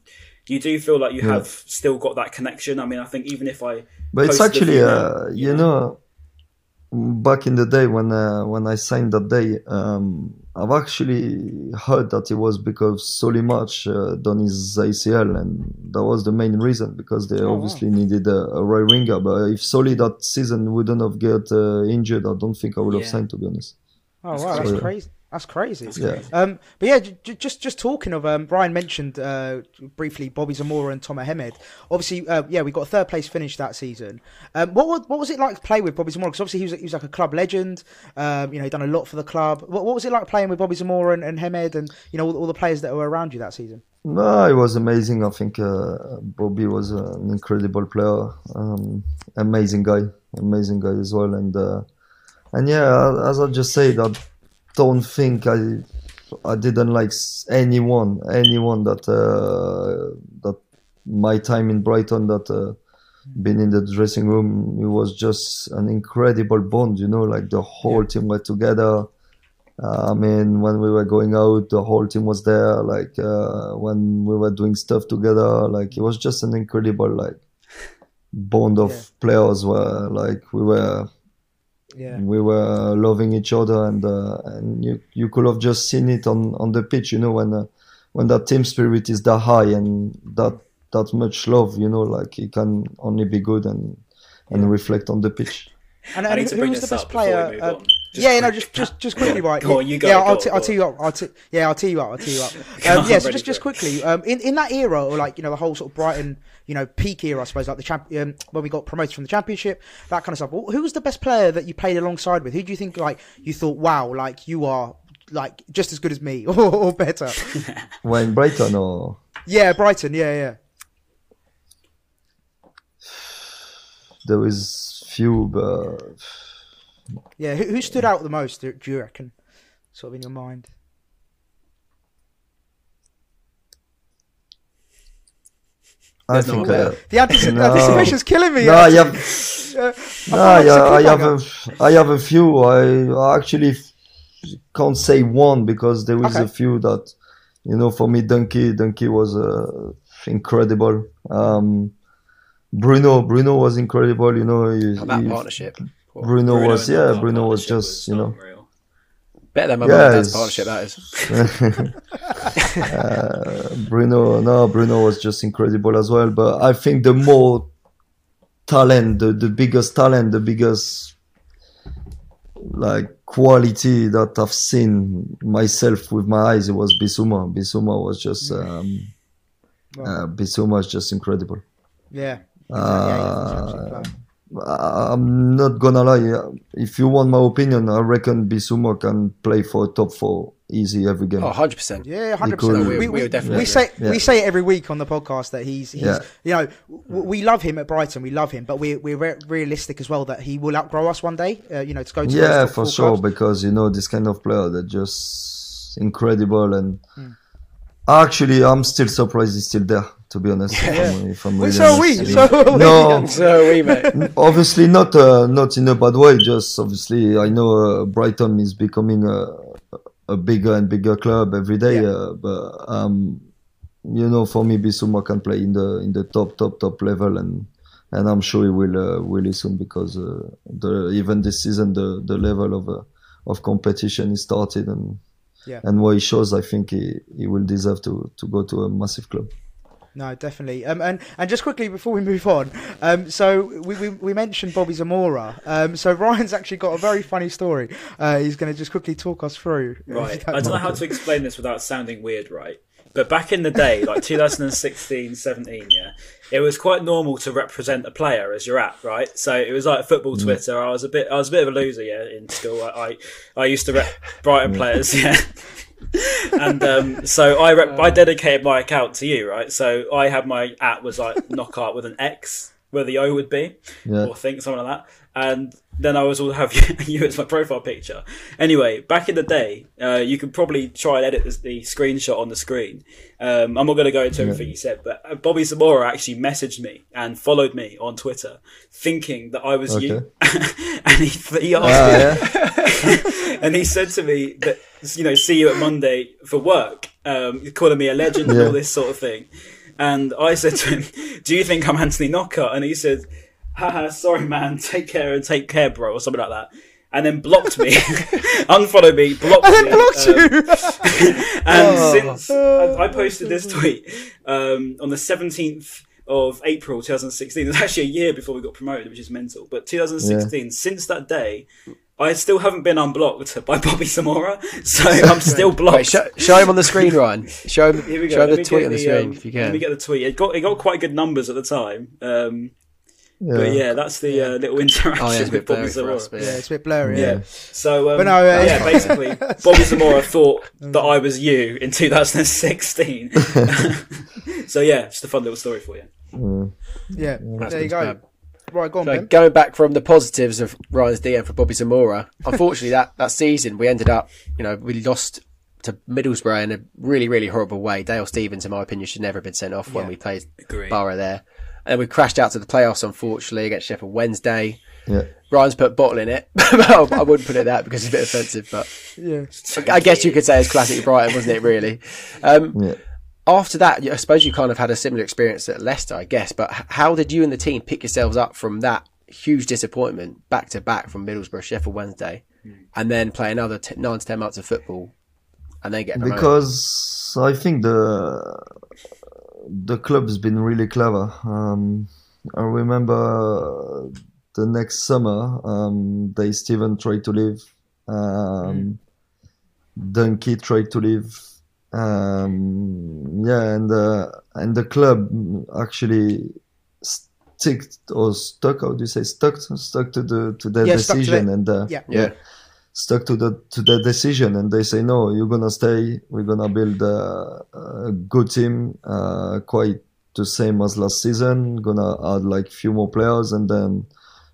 S3: You do feel like you have still got that connection. I mean, I think even if I
S2: But it's actually,
S3: few
S2: uh,
S3: now,
S2: you know, back in the day when uh, when I signed that day, um, I've actually heard that it was because Solly March uh, done his ACL, and that was the main reason because they
S1: wow.
S2: obviously needed a, a right winger. But if Solly that season wouldn't have get uh, injured, I don't think I would have signed. To be honest,
S1: Oh wow, that's
S2: crazy.
S1: Crazy. That's crazy. Um, but yeah, j- j- just just talking of um, Brian mentioned uh, briefly Bobby Zamora and Tomer Hemed. Obviously, uh, yeah, we got a third place finish that season. Um, what wa- what was it like to play with Bobby Zamora? Because obviously he was he was like a club legend. Um, you know, he done a lot for the club. What, what was it like playing with Bobby Zamora and, and Hemed and you know all, all the players that were around you that season?
S2: No, it was amazing. I think uh, Bobby was an incredible player, um, amazing guy, amazing guy as well. And uh, and yeah, as I just said, I don't think I I didn't like anyone, anyone that uh, that my time in Brighton that uh, been in the dressing room. It was just an incredible bond, you know, like the whole team were together. Uh, I mean, when we were going out, the whole team was there. Like uh, when we were doing stuff together, like it was just an incredible like bond of
S1: Yeah.
S2: players. Where like we were
S1: Yeah,
S2: we were loving each other, and uh, and you you could have just seen it on on the pitch. You know when uh, when that team spirit is that high and that that much love. You know, like it can only be good and and reflect on the pitch.
S1: and,
S3: I
S1: and
S3: need
S1: who was the best
S3: up before we
S1: player? uh,
S3: on. Just
S1: yeah, no,
S3: quick.
S1: just just just quickly, right?
S3: Go on, you go,
S1: Yeah, I'll,
S3: on,
S1: t-
S3: go
S1: I'll
S3: on.
S1: tell you up. I'll t- yeah, I'll tell you up. I'll tell you up.
S3: Go
S1: Um,
S3: on,
S1: yeah, so just just quickly, um, in in that era, or like you know the whole sort of Brighton, you know, peak era, I suppose, like the champ, um, when we got promoted from the championship, that kind of stuff. Who was the best player that you played alongside with? Who do you think like you thought, wow, like you are like just as good as me or, or better?
S2: When Brighton or
S1: yeah, Brighton. Yeah, yeah.
S2: there is few, but
S1: Yeah, who, who stood out the most? Do do you reckon? Sort of in your mind.
S2: I
S4: There's no
S2: think.
S4: one
S2: Uh,
S1: The antici-
S2: No.
S1: anticipation's killing me.
S2: no,
S1: yeah.
S2: I have,
S1: Uh,
S2: no,
S1: I
S2: yeah, I
S1: it was a
S2: have a, I have a few. I, I actually can't say one because there is
S1: Okay.
S2: a few that, you know, for me, Donkey, Donkey was uh, incredible. Um, Bruno, Bruno was incredible. You know, he,
S4: How about
S2: he-
S4: partnership?
S2: Bruno,
S3: Bruno
S2: was, yeah, Bruno was
S3: partnership
S2: just, you know,
S3: unreal.
S4: Better than my
S2: Yeah,
S4: dad's partnership, that is.
S2: Bruno, no, Bruno was just incredible as well. But I think the more talent, the, the biggest talent, the biggest like quality that I've seen myself with my eyes, it was Bissouma. Bissouma was just, um, uh, Bissouma is just incredible.
S1: Yeah. Exactly, yeah, he's an absolute player.
S2: I- I'm not gonna lie. If you want my opinion, I reckon Bissouma can play for top four easy every game.
S4: Oh, 100%.
S1: Yeah, hundred percent.
S2: We-
S1: We,
S4: we
S1: we,
S4: definitely
S1: we say
S2: Yeah.
S1: we say it every week on the podcast that he's he's
S2: Yeah.
S1: you know w- we love him at Brighton, we love him, but we we're re- realistic as well that he will outgrow us one day. Uh, you know, to go to those
S2: yeah,
S1: top
S2: for
S1: four
S2: sure.
S1: clubs.
S2: Because you know this kind of player, they're just incredible, and actually, I'm still surprised he's still there. To be honest, if I'm, if I'm
S1: Well,
S2: really
S1: so are we. So
S2: know.
S1: are we.
S2: No,
S4: So we, mate.
S2: obviously not uh, not in a bad way. Just obviously, I know uh, Brighton is becoming a a bigger and bigger club every day.
S1: Yeah.
S2: Uh, but um, you know, for me, Bissouma can play in the in the top top top level, and and I'm sure he will uh, really soon because uh, the even this season the the level of uh, of competition is started and.
S1: Yeah.
S2: And what he shows, I think he, he will deserve to, to go to a massive club.
S1: No, definitely. Um, and and just quickly before we move on, um, so we, we, we mentioned Bobby Zamora. Um, so Ryan's actually got a very funny story. Uh, he's going to just quickly talk us through.
S3: Right. I don't know how to explain this without sounding weird, right? But back in the day, like 2016, 17, yeah, it was quite normal to represent a player as your app, right? So it was like football mm. Twitter. I was a bit, I was a bit of a loser, yeah, in school. I, I, I used to rep Brighton mm. players, yeah. and um, so I rep, I uh. dedicated my account to you, right? So I had my app was like knockout with an X where the O would be,
S2: Yeah.
S3: or think something like that. And then I was all have you, you as my profile picture. Anyway, back in the day, uh, you could probably try and edit the, the screenshot on the screen. Um, I'm not going to go into everything you said, but uh, Bobby Zamora actually messaged me and followed me on Twitter, thinking that I was you. and he, he asked
S2: Ah,
S3: me,
S2: yeah.
S3: and he said to me that you know, see you at Monday for work, um, calling me a legend and all this sort of thing. And I said to him, "Do you think I'm Anthony Knockaert?" And he said, "Haha, sorry, man. Take care and take care, bro," or something like that. And then blocked me, unfollowed me, blocked
S1: And
S3: me,
S1: blocked
S3: um,
S1: you.
S3: and
S2: Oh.
S3: since I, I posted this tweet um, on the 17th of April 2016, it was actually a year before we got promoted, which is mental. But 2016, since that day, I still haven't been unblocked by Bobby Zamora, so I'm still blocked.
S4: Wait, show, show him on the screen, Ryan. Show him,
S3: Here we go.
S4: show him the tweet on the
S3: the,
S4: screen
S3: um,
S4: if you can.
S3: Let me get the tweet. It got it got quite good numbers at the time. Um,
S2: Yeah.
S3: But yeah, that's the uh, little interaction
S4: Oh, yeah, it's a bit
S3: with Bobby
S4: blurry
S3: Zamora.
S4: us,
S1: Yeah,
S4: yeah.
S1: it's a bit blurry.
S3: Yeah.
S1: Yeah.
S3: So um,
S1: But no, uh,
S3: yeah, basically, Bobby Zamora thought that I was you in 2016. so yeah, just a fun little story for you.
S2: Mm.
S1: Yeah.
S4: That's
S1: There you go.
S4: superb.
S1: Right, go on,
S4: So
S1: Ben.
S4: going back from the positives of Ryan's DM for Bobby Zamora, unfortunately that, that season we ended up, you know, we lost to Middlesbrough in a really, really horrible way. Dale Stephens, in my opinion, should never have been sent off when we played
S3: Agree.
S4: Borough there. And then we crashed out to the playoffs, unfortunately, against Sheffield Wednesday.
S2: Yeah.
S4: Ryan's put bottle in it. I wouldn't put it that because it's a bit offensive, but
S1: Yeah.
S4: I guess you could say it's classic Brighton, wasn't it, really? Um,
S2: Yeah.
S4: after that, I suppose you kind of had a similar experience at Leicester, I guess. But how did you and the team pick yourselves up from that huge disappointment back to back from Middlesbrough, Sheffield Wednesday, and then play another t- nine to ten months of football, and then get promoted?
S2: because I think the the club's been really clever. Um, I remember the next summer, um, they Steven tried to leave, um, Dunkey tried to leave. Um, yeah, and uh, and the club actually stick or stuck. How do you say stuck? Stuck to the to their
S1: Yeah, stuck to
S2: decision and. Uh,
S1: Yeah.
S4: yeah,
S2: stuck to the to the decision and they say no you're gonna stay. We're gonna build a, a good team uh, quite the same as last season. Gonna add like few more players and then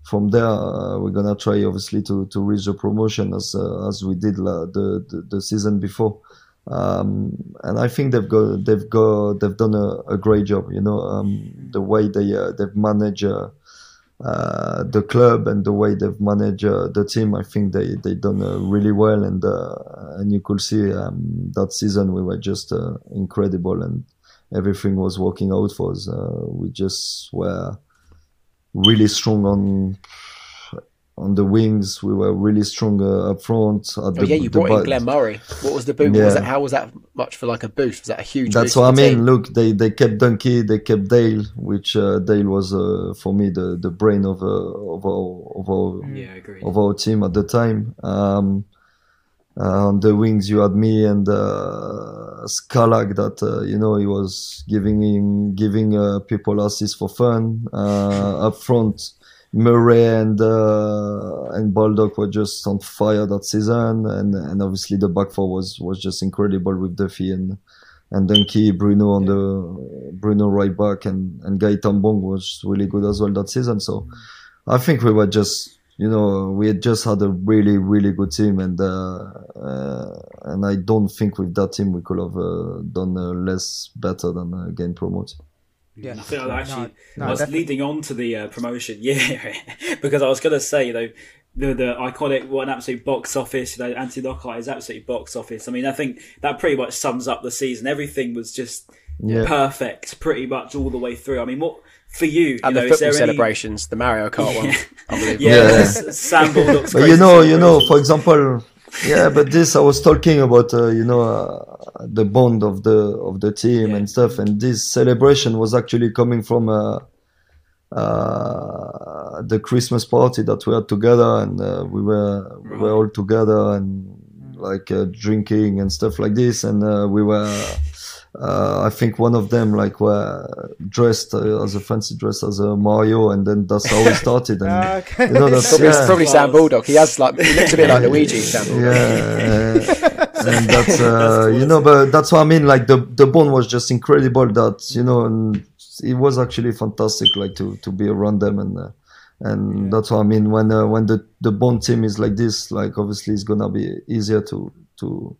S2: from there uh, we're gonna try obviously to to reach the promotion as uh, as we did la, the, the the season before. Um, and I think they've got they've got they've done a, a great job you know um, the way they uh, they've managed uh, the club and the way they've managed uh, the team, I think they they done uh, really well, and uh, and you could see um, that season we were just uh, incredible, and everything was working out for us. Uh, we just were really strong on on the wings. We were really strong uh, up front. At
S4: oh,
S2: the,
S4: yeah. You
S2: the
S4: brought in
S2: back.
S4: Glenn Murray. What was the boom? What was
S2: Yeah.
S4: that? How was that much for like a boost? Was that a huge?
S2: That's
S4: boost
S2: what I mean.
S4: team?
S2: Look, they, they kept Dunkey, they kept Dale, which uh, Dale was uh, for me the, the brain of uh, of our of our
S3: Yeah,
S2: of our team at the time. Um, uh, on the wings, you had me and uh, Skalak. That uh, you know he was giving him giving uh, people assists for fun. Uh, up front, Murray and uh, and Baldock were just on fire that season, and and obviously the back four was was just incredible with Duffy and. And Dunkey, Bruno on the Bruno right back, and and Gaëtan Bong was really good as well that season. So, I think we were just, you know, we had just had a really, really good team, and uh, uh, and I don't think with that team we could have uh, done uh, less better than uh, getting.
S1: Yeah.
S3: I think I actually
S1: No,
S3: I was
S1: definitely.
S3: leading on to the uh, promotion, yeah, because I was going to say, you know, the the iconic, what an absolute box office, you know, Anthony Knockaert is absolutely box office. I mean, I think that pretty much sums up the season. Everything was just
S2: Yeah.
S3: perfect, pretty much all the way through. I mean, what for you?
S4: And
S3: you
S4: the
S3: know, is there
S4: football
S3: any-
S4: celebrations, the Mario Kart one, unbelievable.
S3: Yeah,
S2: Yeah.
S3: S- Sam Baldock's
S2: But
S3: crazy
S2: you know, you know, for example, yeah, but this I was talking about, uh, you know, uh, the bond of the of the team
S3: Yeah.
S2: and stuff, and this celebration was actually coming from uh, uh, the Christmas party that we had together, and uh, we were we were all together and like uh, drinking and stuff like this, and uh, we were. Uh, I think one of them like were dressed uh, as a fancy dress as a Mario, and then that's how we started. And
S1: okay.
S2: you know, that's
S4: Probably,
S2: yeah.
S4: probably Sam Baldock. He has like he looks a bit like Luigi. Sam Baldock.
S2: yeah and that's uh, you know but that's what i mean like the the bond was just incredible that you know and it was actually fantastic like to to be around them and uh, and that's what i mean when uh, when the the bond team is like this like obviously it's gonna be easier to to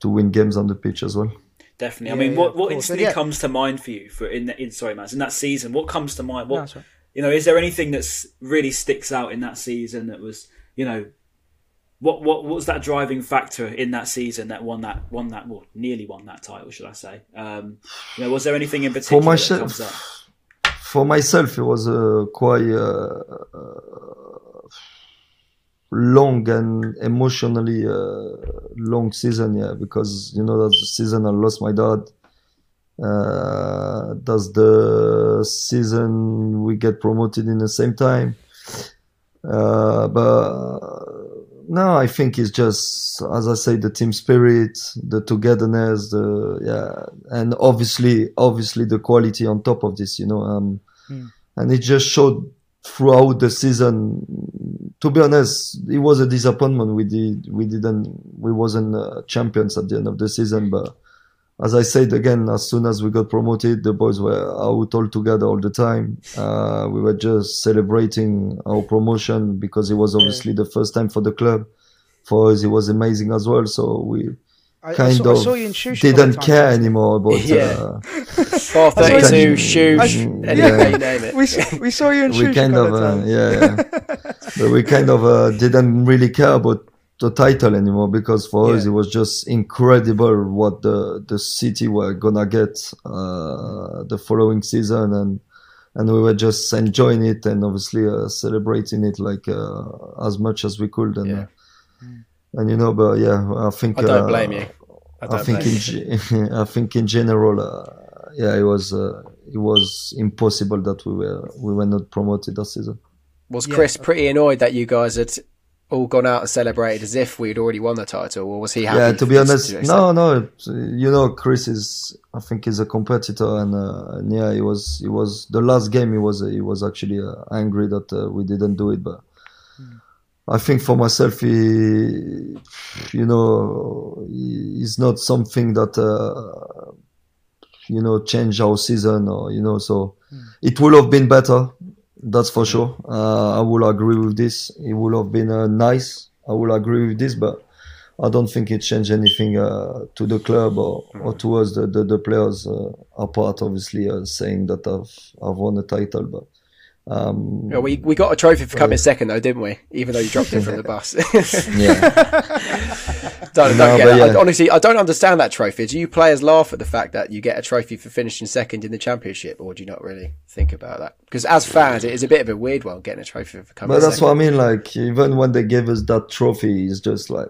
S2: to win games on the pitch as well
S3: Definitely. I mean,
S1: yeah,
S3: what what
S1: course.
S3: instantly
S1: Yeah.
S3: comes to mind for you for in the, in sorry, Maz, in that season? What comes to mind? What
S1: No,
S3: you know? Is there anything that's really sticks out in that season that was you know? What what what was that driving factor in that season that won that won that well nearly won that title should I say? Um, you know, was there anything in particular
S2: for
S3: that comes up?
S2: myself for myself it was a quite uh, uh, long and emotionally uh, long season yeah because you know that's the season i lost my dad uh, that's the season we get promoted in the same time uh, but no, I think it's just as I say, the team spirit, the togetherness, the yeah, and obviously, obviously the quality on top of this, you know, um,
S1: Mm.
S2: and it just showed throughout the season. To be honest, it was a disappointment. We did, we didn't, we wasn't uh, champions at the end of the season, but as I said again, as soon as we got promoted, the boys were out all together all the time. Uh, we were just celebrating our promotion because it was obviously the first time for the club. For us, it was amazing as well. So we
S1: I, I
S2: kind
S1: saw, I
S2: of
S1: saw you in Shoosh a couple
S2: didn't care
S1: times.
S2: anymore about.
S4: Yeah.
S2: Uh,
S4: Bar
S1: I-
S4: 32, shoes,
S2: I- yeah.
S4: you name it.
S1: We, we saw you in
S2: we
S1: Shoosh
S2: kind of,
S1: of
S2: uh, yeah, yeah. but we kind of uh, didn't really care about the title anymore because for us it was just incredible what the the city were gonna get uh, the following season and and we were just enjoying it and obviously uh, celebrating it like uh, as much as we could and
S4: Yeah.
S2: uh, and you know but yeah I think
S4: I don't
S2: uh,
S4: blame you. I
S2: I,
S4: don't
S2: think
S4: blame
S2: in
S4: you.
S2: I think in general, uh, yeah, it was uh, it was impossible that we were we were not promoted that season.
S4: Was
S1: Yeah.
S4: Chris pretty annoyed that you guys had all gone out and celebrated as if we'd already won the title, or was he happy?
S2: yeah, to be honest, no, no, you know, Chris is I think he's a competitor, and, uh, and yeah, he was he was the last game he was he was actually uh, angry that uh, we didn't do it, but. I think for myself, he, you know, it's not something that, uh, you know, change our season or, you know, so it would have been better. That's for sure. Uh, I will agree with this. It would have been uh, nice. I will agree with this, but I don't think it changed anything uh, to the club or, or to us. The, the, the players uh, apart, obviously, uh, saying that I've, I've won a title, but um,
S4: Yeah, we we got a trophy for coming second though, didn't we? Even though you dropped it from the bus.
S2: yeah.
S4: don't, don't
S2: No,
S4: get
S2: but
S4: that. I- honestly, I don't understand that trophy. Do you players laugh at the fact that you get a trophy for finishing second in the championship, or do you not really think about that? Because as fans, it is a bit of a weird one getting a trophy for coming
S2: But that's
S4: second.
S2: what I mean. Like even when they gave us that trophy, it's just like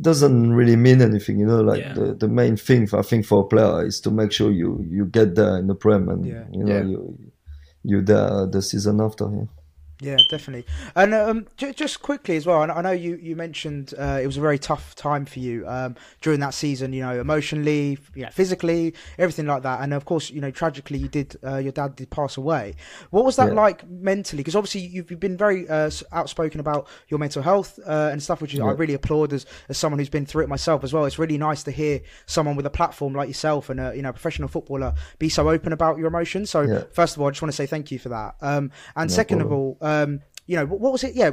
S2: doesn't really mean anything. You know, like
S3: Yeah.
S2: the, the main thing I think for a player is to make sure you you get there in the prem and
S1: Yeah.
S2: you know
S4: Yeah.
S2: you you there the season after. Yeah.
S1: Yeah, definitely. And um, j- just quickly as well, I know you you mentioned uh, it was a very tough time for you um, during that season. You know, emotionally, you know, physically, everything like that. And of course, you know, tragically, you did uh, your dad did pass away. What was that
S2: Yeah.
S1: like mentally? Because obviously, you've, you've been very uh, outspoken about your mental health uh, and stuff, which is, I really applaud as as someone who's been through it myself as well. It's really nice to hear someone with a platform like yourself and a you know professional footballer be so open about your emotions. So
S2: Yeah.
S1: first of all, I just want to say thank you for that. Um, and second of all, um, you know, what, was it? Yeah,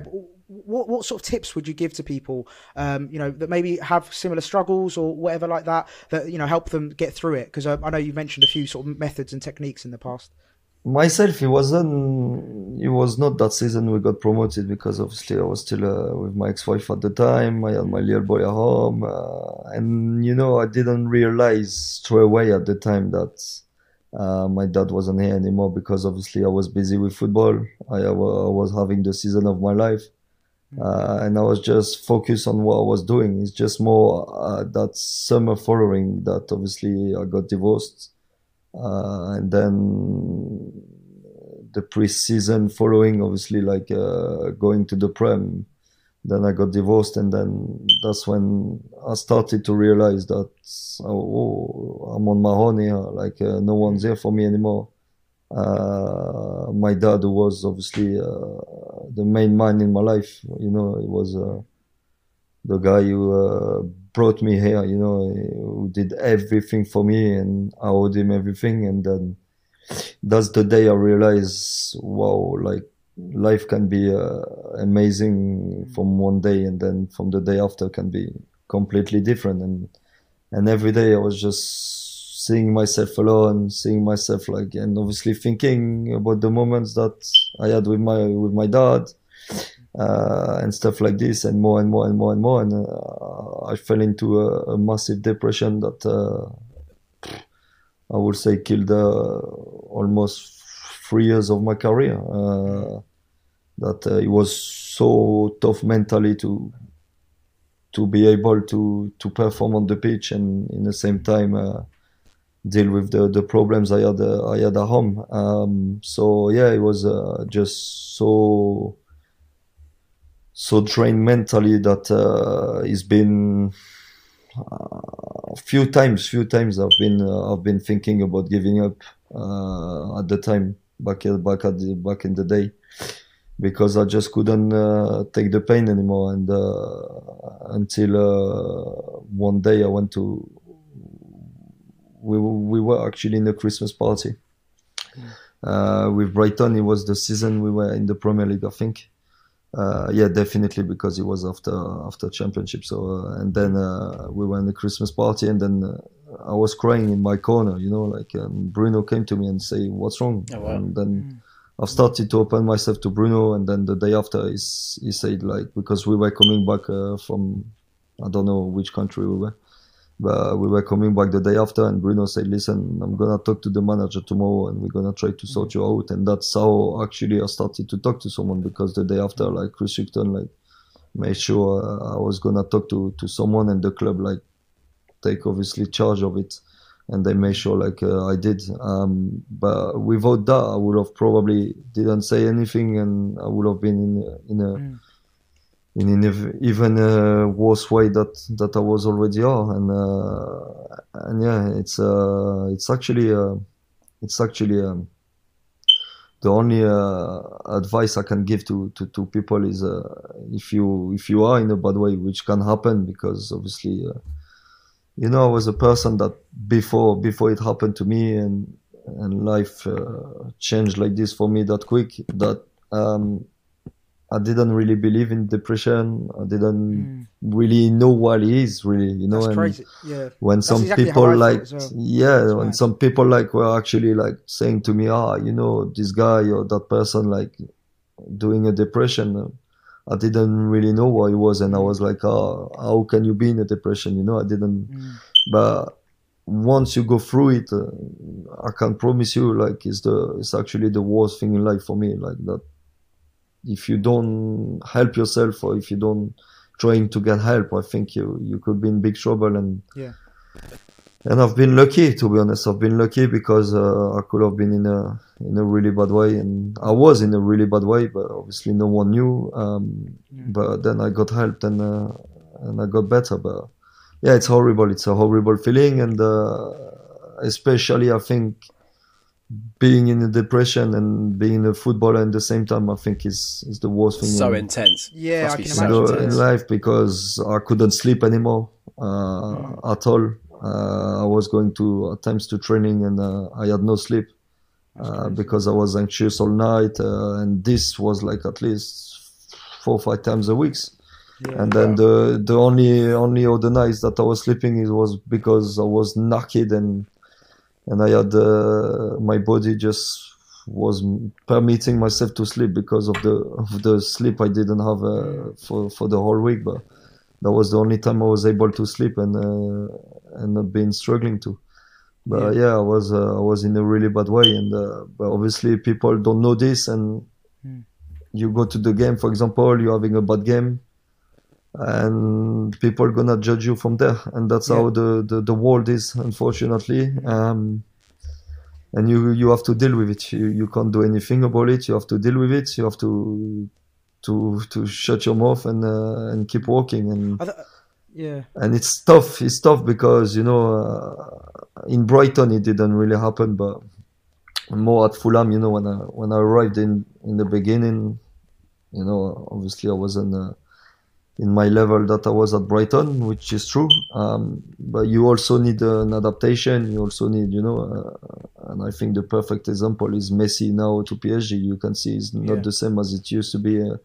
S1: what what sort of tips would you give to people, um, you know, that maybe have similar struggles or whatever like that, that you know help them get through it? Because uh, I know you mentioned a few sort of methods and techniques in the past.
S2: Myself, it wasn't. It was not that season we got promoted because obviously I was still uh, with my ex-wife at the time. I had my little boy at home, uh, and you know I didn't realize straight away at the time that uh, my dad wasn't here anymore because obviously I was busy with football. I, I was having the season of my life, uh, and I was just focused on what I was doing. It's just more uh, that summer following that obviously I got divorced. Uh, and then the pre-season following, obviously, like uh, going to the Prem. Then I got divorced, and then that's when I started to realize that oh, I'm on my own here. Like uh, no one's here for me anymore. Uh, my dad was obviously uh, the main man in my life. You know, he was uh, the guy who uh, brought me here. You know, who did everything for me, and I owed him everything. And then that's the day I realized, wow, like life can be uh, amazing from one day, and then from the day after can be completely different. And and every day I was just seeing myself alone, seeing myself like, and obviously thinking about the moments that I had with my with my dad. Uh, and stuff like this, and more and more and more and more, and uh, I fell into a, a massive depression that uh, I would say killed uh, almost three years of my career. Uh, that uh, it was so tough mentally to to be able to to perform on the pitch and in the same time uh, deal with the the problems I had uh, I had at home. Um, so yeah, it was uh, just so so drained mentally that uh, it's been a few times, few times I've been uh, I've been thinking about giving up uh, at the time back back at the, back in the day because I just couldn't uh, take the pain anymore. And uh, until uh, one day I went to we we were actually in a Christmas party. Uh, with Brighton it was the season we were in the Premier League I think. Uh, yeah, definitely because it was after after championship. So uh, and then uh, we were in the Christmas party, and then uh, I was crying in my corner. You know, like um, Bruno came to me and say, "What's wrong?"
S3: Oh, wow.
S2: And then
S1: Mm.
S2: I started to open myself to Bruno, and then the day after, he, he said like because we were coming back uh, from I don't know which country we were. But we were coming back the day after, and Bruno said, "Listen, I'm gonna talk to the manager tomorrow, and we're gonna try to sort you out." And that's how actually I started to talk to someone because the day after, like Chris Hughton, like made sure uh, I was gonna talk to to someone, and the club like take obviously charge of it, and they made sure like uh, I did. Um, but without that, I would have probably didn't say anything, and I would have been in a- in a
S1: Mm.
S2: in an even a worse way that that I was already are, and uh, and yeah, it's uh, it's actually uh, it's actually um, the only uh, advice I can give to, to, to people is uh, if you if you are in a bad way, which can happen because obviously, uh, you know, I was a person that before before it happened to me and and life uh, changed like this for me that quick that um, I didn't really believe in depression. I didn't
S1: Mm.
S2: really know what it is really, you know.
S1: That's
S2: and
S1: crazy. Yeah.
S2: when
S1: That's
S2: some
S1: exactly
S2: people like
S1: well.
S2: yeah
S1: That's
S2: when
S1: mad.
S2: some people like were actually like saying to me ah you know this guy or that person like doing a depression uh, i didn't really know what it was and i was like ah how can you be in a depression you know i didn't
S1: Mm.
S2: but once you go through it uh, i can promise you like it's the it's actually the worst thing in life for me like that if you don't help yourself or if you don't trying to get help i think you you could be in big trouble and
S1: Yeah.
S2: And I've been lucky to be honest. I've been lucky because uh, I could have been in a in a really bad way, and I was in a really bad way, but obviously no one knew. Um,
S1: Mm.
S2: But then I got help and uh, and I got better. But yeah, it's horrible. It's a horrible feeling, and uh, especially I think being in a depression and being a footballer at the same time, I think is is the worst thing.
S4: So
S2: in-
S4: intense.
S1: Yeah, I can
S4: so
S2: in,
S1: imagine.
S2: the-
S4: intense.
S2: in life because I couldn't sleep anymore uh,
S1: Mm.
S2: at all. Uh, I was going to at times to training and uh, I had no sleep uh, because I was anxious all night, uh, and this was like at least four or five times a week.
S1: Yeah.
S2: And then the the only only other nights that I was sleeping it was because I was knackered and and I had uh, my body just was permitting myself to sleep because of the of the sleep I didn't have uh, for for the whole week. But that was the only time I was able to sleep and uh, and not been struggling to. But yeah, I was uh, I was in a really bad way, and uh, but obviously people don't know this, and
S1: Mm.
S2: you go to the game, for example, you're having a bad game, and people gonna judge you from there, and that's
S1: Yeah.
S2: how the, the the world is, unfortunately. Um, and you you have to deal with it. You you can't do anything about it. You have to deal with it. You have to to to shut your mouth and uh, and keep walking and
S1: yeah.
S2: and it's tough. It's tough because you know uh, in Brighton it didn't really happen, but more at Fulham. You know when I when I arrived in in the beginning, you know obviously I wasn't uh, in my level that I was at Brighton, which is true. Um, but you also need an adaptation. You also need you know, uh, and I think the perfect example is Messi now to PSG. You can see it's not
S1: Yeah.
S2: the same as it used to be. Uh,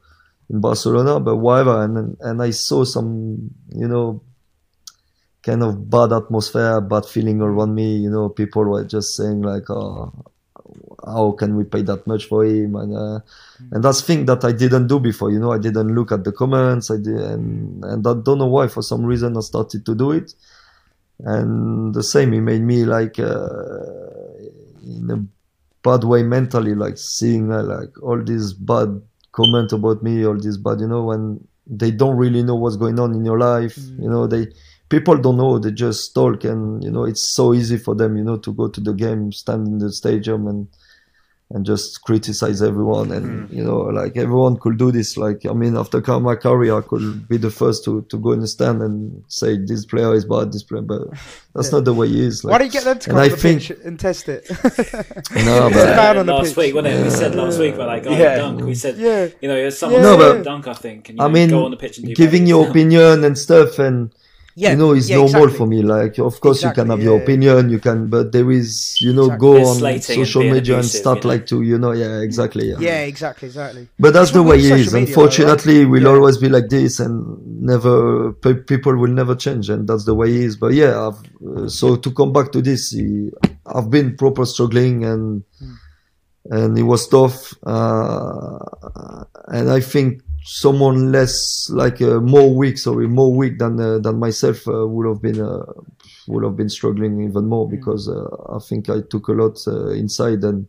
S2: in Barcelona, but whatever. And and I saw some, you know, kind of bad atmosphere, bad feeling around me. You know, people were just saying like, "Oh, how can we pay that much for him?" And uh, and that's thing that I didn't do before. You know, I didn't look at the comments. I did, and and I don't know why. For some reason, I started to do it. And the same, it made me like uh, in a bad way mentally, like seeing uh, like all these bad comment about me, all this but you know, when they don't really know what's going on in your life, mm. you know, they people don't know, they just talk, and you know, it's so easy for them, you know, to go to the game, stand in the stadium, and and just criticize everyone and hmm. you know like everyone could do this like i mean after my career i could be the first to, to go in the stand and say this player is bad this player but that's not the way he is like,
S1: Why don't you get them to
S2: and
S1: come
S2: I
S1: on the
S2: think-
S1: pitch and test it?
S2: no
S1: Bad
S2: but
S1: on the
S3: last
S1: pitch.
S3: week, wasn't it? We said last week but like, oh,
S4: Yeah.
S3: dunk. We said,
S1: Yeah.
S3: you know, it's someone
S1: Yeah.
S3: no,
S1: No,
S2: but-
S3: dunk, I think. And, you
S2: i mean
S3: go on the pitch and do
S2: giving your opinion and stuff and
S1: yeah,
S2: you know it's
S1: yeah,
S2: normal
S1: exactly.
S2: for me like of course
S1: Exactly,
S2: you can have
S1: yeah,
S2: your opinion you can but there is you know
S1: Exactly.
S2: go on
S3: slating and
S2: social
S3: being
S2: media and start
S3: you know.
S2: like to you know yeah exactly yeah,
S1: Yeah, exactly, exactly.
S2: but that's
S1: It's
S2: the way it is.
S1: it media, though, right?
S2: unfortunately we'll
S1: Yeah.
S2: always be like this and never people will never change and that's the way it is but yeah I've, uh, so to come back to this i've been proper struggling and
S1: Hmm.
S2: and it was tough uh, and i think someone less like uh, more weak sorry more weak than uh, than myself uh, would have been uh, would have been struggling even more
S1: Hmm.
S2: because uh, i think i took a lot uh, inside and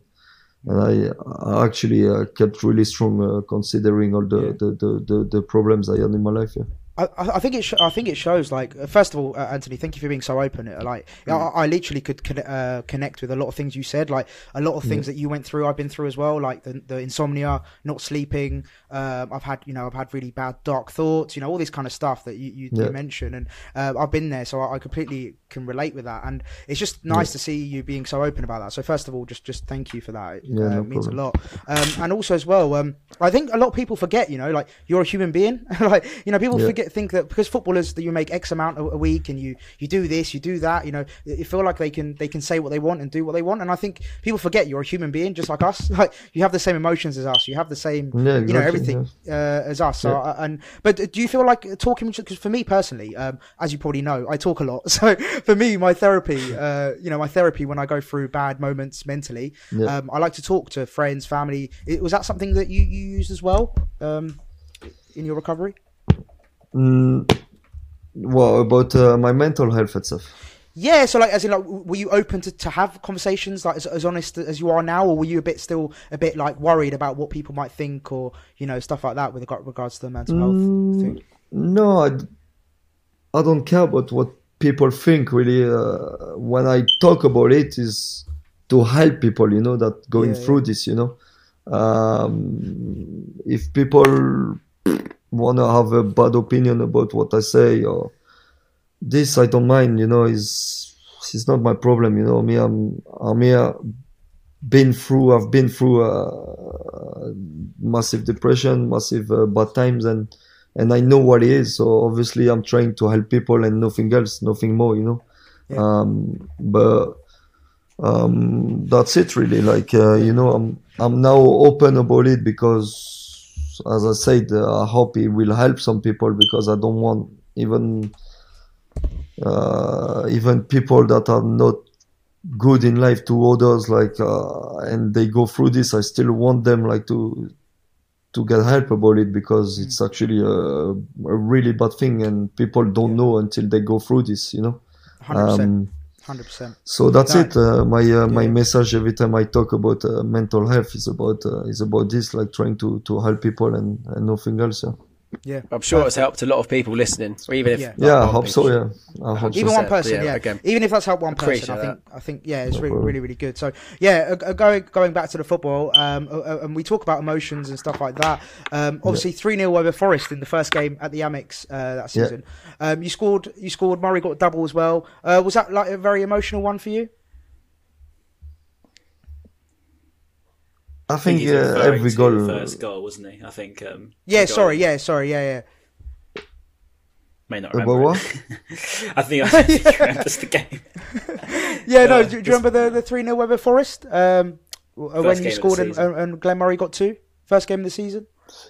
S2: and I, I actually uh, kept really strong uh, considering all the,
S1: Yeah.
S2: the, the, the, the problems I had in my life. Yeah.
S1: I, I think it. Sh- I think it shows. Like, uh, first of all, uh, Anthony, thank you for being so open. Uh, Like, I, I literally could con- uh, connect with a lot of things you said. Like, a lot of things that you went through, I've been through as well. Like the, the insomnia, not sleeping. Um, I've had, you know, I've had really bad dark thoughts. You know, all this kind of stuff that you you,
S2: Yeah.
S1: you mentioned, and uh, I've been there, so I, I completely can relate with that. And it's just nice to see you being so open about that. So first of all, just just thank you for that. It
S2: Yeah,
S1: uh,
S2: no
S1: means a lot. Um, and also as well, um, I think a lot of people forget. You know, like you're a human being. like you know, people
S2: Yeah.
S1: forget think that because footballers that you make X amount a, a week and you you do this, you do that. You know, you feel like they can they can say what they want and do what they want. And I think people forget you're a human being just like us. Like you have the same emotions as us. You have the same
S2: Yeah,
S1: you know
S2: exactly,
S1: everything uh, as us. So, uh, and but do you feel like talking? Because for me personally, um, as you probably know, I talk a lot. So for me, my therapy, uh, you know, my therapy when I go through bad moments mentally,
S2: Yeah.
S1: um, I like to talk to friends, family. It, was that something that you you used as well um, in your recovery?
S2: Mm, well, about uh, my mental health and stuff.
S1: Yeah, so like, as in, like, were you open to, to have conversations like as, as honest as you are now, or were you a bit still a bit like worried about what people might think, or you know stuff like that with regards to the mental health
S2: Mm,
S1: thing?
S2: No, I don't care about what people think really. Uh, when I talk about it, is to help people, you know, that going
S1: Yeah,
S2: through this, you know. Um, if people want to have a bad opinion about what I say or this, I don't mind, you know, is it's not my problem, you know. Me, I'm I'm here, been through, I've been through uh, massive depression, massive uh, bad times, and and I know what it is. So obviously, I'm trying to help people and nothing else, nothing more, you know.
S1: Yeah.
S2: Um, but um, that's it, really. Like uh, you know, I'm I'm now open about it because, as I said, uh, I hope it will help some people because I don't want even uh, even people that are not good in life to others like uh, and they go through this i still want them like to to get help about it because it's actually a, a really bad thing and people don't know until they go through this you know?
S1: Hundred percent,
S2: um,
S1: hundred percent.
S2: so that's
S1: That-
S2: it. Uh, my uh, my message every time i talk about uh, mental health is about uh, is about this like trying to to help people and, and nothing else yeah
S1: Yeah,
S4: I'm sure it's helped a lot of people listening, or even if
S1: Yeah.
S2: yeah i hope
S4: one
S2: so yeah i hope
S1: even
S2: so
S1: one person,
S4: Yeah,
S1: yeah.
S4: again.
S1: Even if that's helped one person, I think
S4: that.
S1: I think yeah, it's really really really good. So yeah, uh, uh, going going back to the football, um, uh, and we talk about emotions and stuff like that. Um, obviously three 0 over Forest in the first game at the Amex uh, that
S2: Yeah.
S1: season. Um, you scored you scored. Murray got a double as well. Uh, was that like a very emotional one for you?
S2: I think
S3: he's
S2: uh, every
S3: to
S2: goal
S3: first goal, wasn't he? I think. Um,
S1: Yeah, sorry, yeah, sorry, yeah, yeah.
S3: May not remember.
S2: what?
S3: I think I think he remembers the game.
S1: Yeah, no.
S3: Uh,
S1: Do, do you remember the the three 0 over Forest? Um, w- when
S3: game
S1: you
S3: of the
S1: scored and,
S3: season.
S1: and, and Glenn Murray got two. First game of the season.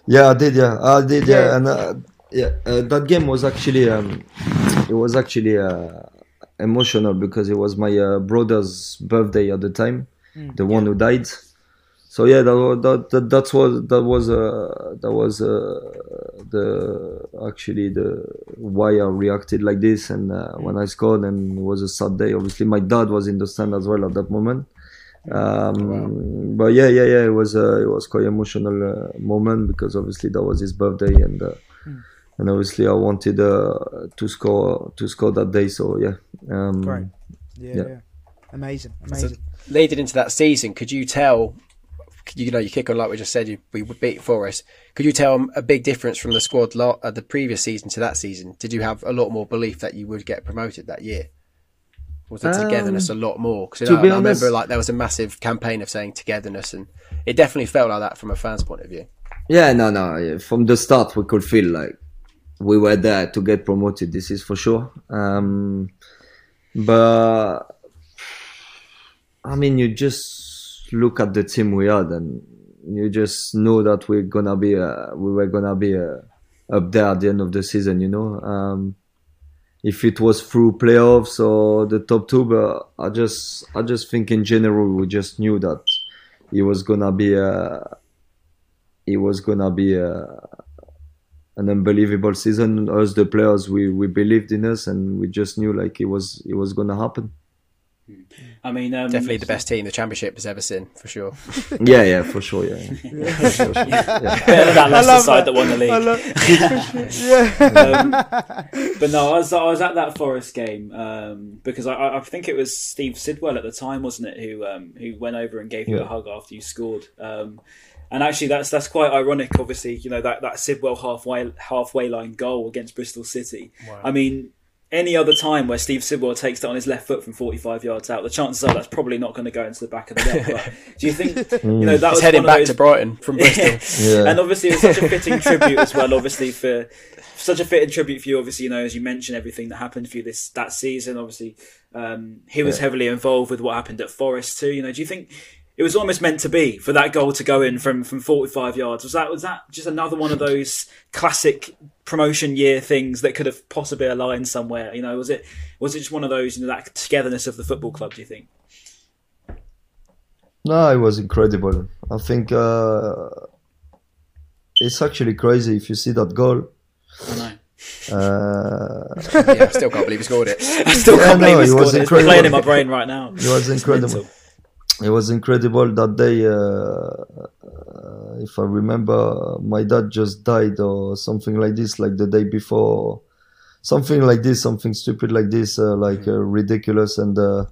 S2: Yeah, I did. Yeah, I did. Yeah,
S1: Yeah.
S2: and uh, yeah, uh, that game was actually um, it was actually uh, emotional because it was my uh, brother's birthday at the time, the one who died. So yeah, that wa- that, that that's what that was uh, that was uh, the actually the why I reacted like this and uh, when I scored and it was a sad day. Obviously, my dad was in the stand as well at that moment. Um, But yeah, yeah, yeah, it was uh, it was quite emotional uh, moment because obviously that was his birthday and uh, and obviously I wanted uh, to score to score that day. So yeah, um,
S1: Great. Yeah,
S2: Yeah.
S1: yeah. Amazing,
S4: So
S1: amazing.
S4: leading into that season, could you tell you know, you kick on like we just said, you, we beat Forest. Could you tell a big difference from the squad lot uh, the previous season to that season? Did you have a lot more belief that you would get promoted that year? Was the togetherness
S2: Um,
S4: a lot more? Because I,
S2: be
S4: I
S2: honest-
S4: remember like there was a massive campaign of saying togetherness, and it definitely felt like that from a fan's point of view.
S5: Yeah, no, no. From the start, we could feel like we were there to get promoted. This is for sure. Um, but I mean, you just look at the team we had, and you just know that we're gonna be, uh, we were gonna be uh, up there at the end of the season. You know, um, if it was through playoffs or the top two, but I just, I just think in general, we just knew that it was gonna be. Uh, it was gonna be uh, an unbelievable season. Us, the players, we, we believed in us, and we just knew like it was it was gonna happen.
S3: I mean, um,
S4: Definitely the best team the championship has ever seen, for sure.
S5: Yeah, yeah, for sure. Yeah, yeah. For sure, yeah.
S3: better than that Leicester
S1: love
S3: side
S1: that.
S3: that won the league.
S1: I love- yeah.
S3: Um, but no, I was, I was at that Forest game um, because I- I, I think it was Steve Sidwell at the time, wasn't it, who um, who went over and gave you a hug after you scored. Um, and actually, that's that's quite ironic. Obviously, you know that, that Sidwell halfway halfway line goal against Bristol City. I mean, any other time where Steve Sidwell takes it on his left foot from 45 yards out, the chances are that's probably not going to go into the back of the net. But do you think you know that
S4: It's
S3: was
S4: heading back
S3: those-
S4: to Brighton from Bristol.
S2: Yeah.
S3: and obviously it was such a fitting tribute as well. Obviously for such a fitting tribute for you. Obviously, you know, as you mentioned, everything that happened for you this that season. Obviously, um, he was heavily involved with what happened at Forest too. You know, do you think it was almost meant to be for that goal to go in from from 45 yards? Was that was that just another one of those classic promotion year things that could have possibly aligned somewhere? You know, was it was it just one of those you know that togetherness of the football club? Do you think?
S2: No, it was incredible. I think uh, it's actually crazy if you see that goal.
S3: I know.
S2: Uh,
S4: yeah, I still can't believe he scored it.
S3: I still can't
S2: no,
S3: believe he scored
S2: was
S3: it. It's playing in my brain right now.
S2: it was incredible. It was incredible that day. Uh, uh, if I remember, my dad just died or something like this, like the day before. Something like this, something stupid like this, uh, like uh, ridiculous, and uh,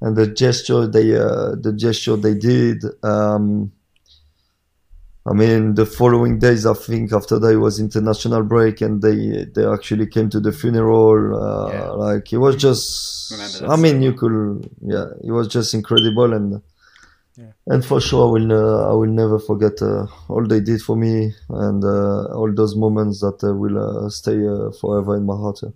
S2: and the gesture they uh, the gesture they did. Um, I mean, the following days, I think after that it was international break, and they they actually came to the funeral. Uh,
S4: Yeah.
S2: Like it was just. I mean, you could, yeah, it was just incredible, and and for sure, I will uh, I will never forget uh, all they did for me, and uh, all those moments that uh, will uh, stay uh, forever in my heart. yeah.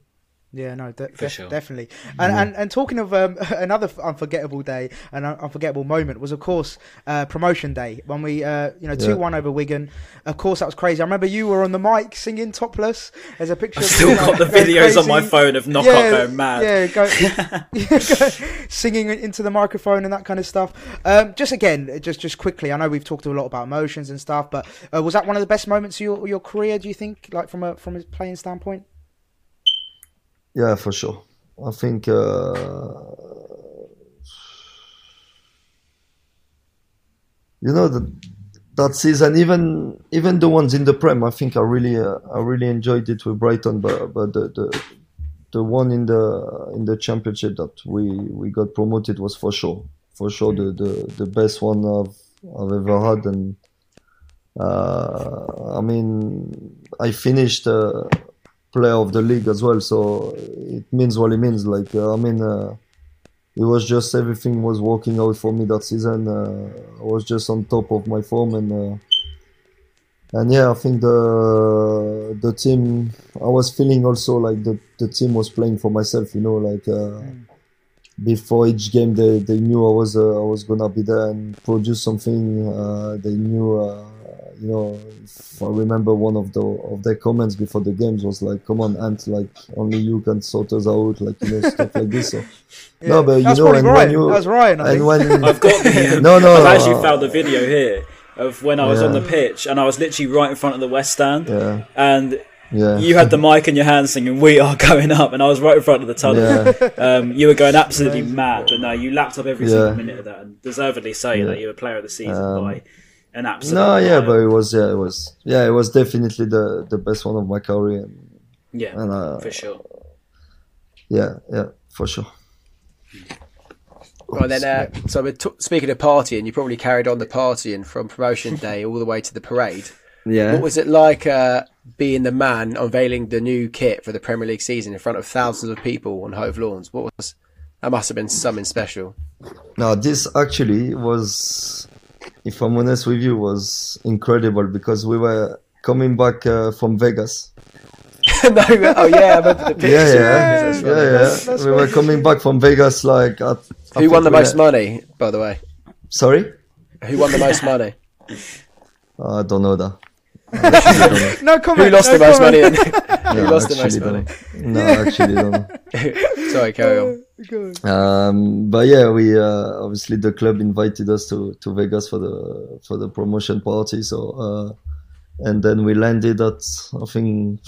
S1: Yeah, no, de-
S3: For
S1: def-
S3: sure.
S1: definitely. And, and and talking of um, another unforgettable day, an un- unforgettable moment was, of course, uh, promotion day when we, uh, you know, two one over Wigan. Of course, that was crazy. I remember you were on the mic singing topless. There's a picture.
S3: I've
S1: of
S3: still
S1: you,
S3: got
S1: like,
S3: the videos on my phone of Knockaert going mad.
S1: Yeah, go, go- singing into the microphone and that kind of stuff. Um, just again, just just quickly, I know we've talked a lot about emotions and stuff, but uh, was that one of the best moments of your your career? Do you think, like from a from a playing standpoint?
S2: Yeah, for sure. I think uh, you know that that season, even even the ones in the Prem, I think I really uh, I really enjoyed it with Brighton, but but the, the the one in the in the Championship that we we got promoted was for sure for sure the the, the best one I've I've ever had, and uh, I mean I finished. Uh, player of the league as well. So it means what it means. Like uh, I mean, uh, it was just everything was working out for me that season. Uh, I was just on top of my form and uh, and yeah, I think the the team. I was feeling also like the the team was playing for myself. You know, like. Uh, Before each game, they, they knew I was uh, I was gonna be there and produce something. Uh, they knew uh, you know, if I remember one of the of their comments before the games was like, "Come on, Ant, like only you can sort us out," like you know, stuff like this. So, no, but you
S1: That's
S2: know,
S1: probably
S2: and
S1: Ryan.
S2: when you
S1: That was Ryan, I
S2: and
S1: think.
S2: when
S3: I've got the.
S2: no, no,
S3: I've actually
S2: uh,
S3: found the video here of when I was on the pitch and I was literally right in front of the West Stand,
S2: yeah,
S3: and
S2: yeah,
S3: you had the mic in your hand singing "We are going up," and I was right in front of the tunnel.
S2: yeah,
S3: Um, you were going absolutely mad, but no, you lapped up every single minute of that, and deservedly so. That you were player of the season
S2: Um,
S3: by an absolute.
S2: no, yeah, but it was yeah, it was yeah, it was definitely the the best one of my career. And,
S3: yeah,
S2: and uh,
S3: for sure.
S2: yeah, yeah, for sure.
S4: Well, then, uh, so we're t- speaking of partying, you probably carried on the partying from promotion day all the way to the parade.
S5: Yeah.
S4: What was it like uh, being the man unveiling the new kit for the Premier League season in front of thousands of people on Hove Lawns? What was that? Must have been something special.
S2: Now this actually was, if I'm honest with you, was incredible because we were coming back uh, from Vegas.
S4: no, oh yeah, I remember the pictures.
S2: Yeah, yeah,
S4: That's
S2: yeah, yeah.
S1: That's
S2: we were coming back from Vegas like. At,
S4: Who won the
S2: we
S4: most
S2: had-
S4: money, by the way?
S2: Sorry,
S4: Who won the most money?
S2: I don't know that. I actually don't know.
S1: No comment.
S4: Who lost
S1: no
S4: the most
S1: comment.
S4: money? then? Who
S2: No,
S4: lost the
S2: actually
S4: most
S2: don't
S4: money?
S2: know. No, actually don't.
S4: Sorry, carry on.
S2: Um, but yeah, we uh, obviously the club invited us to, to Vegas for the for the promotion party. So uh, and then we landed at I think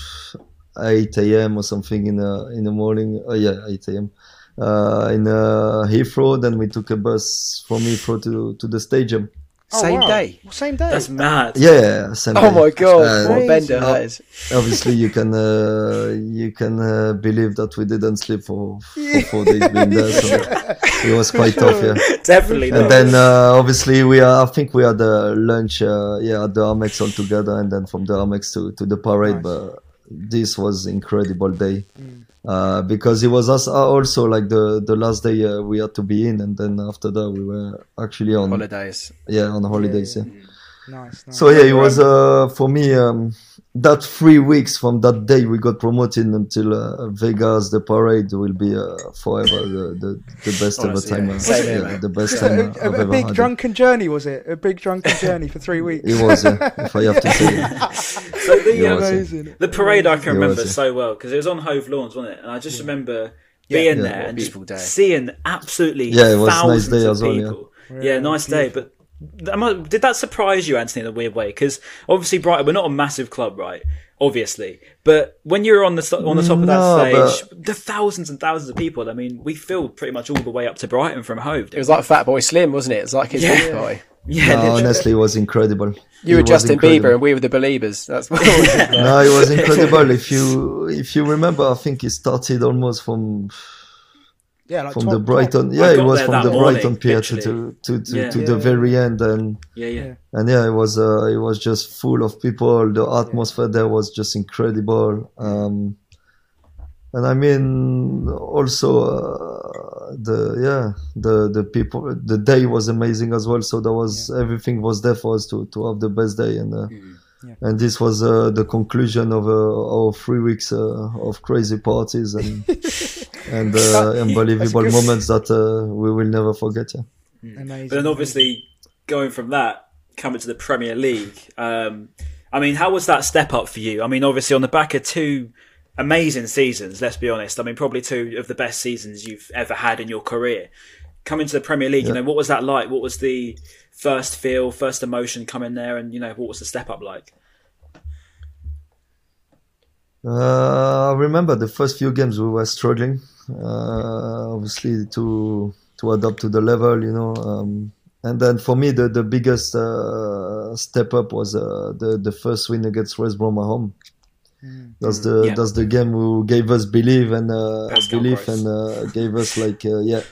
S2: 8 a.m. or something in the in the morning. Oh yeah, 8 a.m. Uh, in uh, Heathrow. Then we took a bus from Heathrow to to the stadium.
S1: Oh,
S4: Same
S1: wow.
S4: day.
S1: Same day.
S3: That's mad.
S2: Yeah, yeah, same
S4: Oh
S2: day.
S4: my god,
S2: Uh,
S4: what a bender
S2: uh,
S4: that is.
S2: obviously you can uh, you can uh, believe that we didn't sleep for, for four days being there so it was quite tough yeah
S3: Definitely
S2: and
S3: not.
S2: then uh, obviously we are i think we had the lunch uh, yeah at the amex all together and then from the amex to, to the parade
S1: Nice.
S2: but this was incredible day uh, because it was us uh, also like the the last day uh, we had to be in and then after that we were actually on
S4: Holidays.
S2: yeah on holidays yeah,
S1: nice, nice.
S2: so yeah, it was uh, for me um, that three weeks from that day we got promoted until uh, Vegas. The parade will be uh, forever the, the, the best
S4: Honestly,
S2: ever time.
S4: yeah.
S2: uh, yeah, the best time
S1: a,
S2: uh,
S1: a,
S2: I've
S1: a big
S2: had.
S1: drunken journey, was it? A big drunken journey for three weeks.
S2: It was, yeah, if I have to say. it.
S3: So the,
S2: It
S3: um,
S2: was, yeah.
S1: Amazing.
S3: the parade I can remember
S2: was, yeah.
S3: so well because it was on Hove Lawns, wasn't it? And I just remember being
S2: Yeah.
S3: there
S4: What
S3: and just
S4: day.
S3: seeing absolutely
S2: Yeah, it was a nice day
S3: of
S2: as well, yeah.
S3: people. Yeah, nice day. But am I- did that surprise you, Anthony, in a weird way? Because obviously, Brighton, we're not a massive club, right? Obviously, but when you're on the on the top of that
S2: No,
S3: stage, the thousands and thousands of people. I mean, we filled pretty much all the way up to Brighton from Hove.
S4: It was like Fatboy Slim, wasn't it? It was like his
S3: Yeah.
S4: boy.
S3: yeah,
S2: No, honestly, it was incredible.
S4: You
S2: It
S4: were Justin
S2: incredible.
S4: Bieber and we were the Believers. That's what it was like.
S2: No, it was incredible. if you if you remember, I think it started almost from
S1: Yeah, like
S2: from
S1: top-
S2: the. Brighton.
S3: I
S2: Yeah, it was from
S3: that
S2: the
S3: morning,
S2: Brighton pier to
S3: literally.
S2: to to,
S3: Yeah.
S2: to
S1: Yeah,
S2: the
S1: yeah.
S2: very end and.
S3: yeah, yeah.
S2: and yeah, it was uh, it was just full of people. The atmosphere there was just incredible. Um, and I mean, also uh, the yeah the the people the day was amazing as well. So there was everything was there for us to to have the best day, and uh,
S1: Yeah.
S2: and this was uh, the conclusion of uh, our three weeks uh, of crazy parties and and uh, unbelievable moments that uh, we will never forget. Yeah.
S1: Amazing.
S3: But then obviously going from that, coming to the Premier League, um, I mean, how was that step up for you? I mean, obviously on the back of two amazing seasons, let's be honest. I mean, probably two of the best seasons you've ever had in your career. Coming to the Premier League, you know, what was that like? What was the first feel, first emotion coming there, and you know, what was the step up like?
S2: Uh, I remember the first few games we were struggling, obviously to to adapt to the level, you know. Um, and then for me, the the biggest uh, step up was uh, the the first win against West Brom at home. That's the
S3: Yeah.
S2: that's the game who gave us belief and uh, belief and uh, gave us like uh, yeah,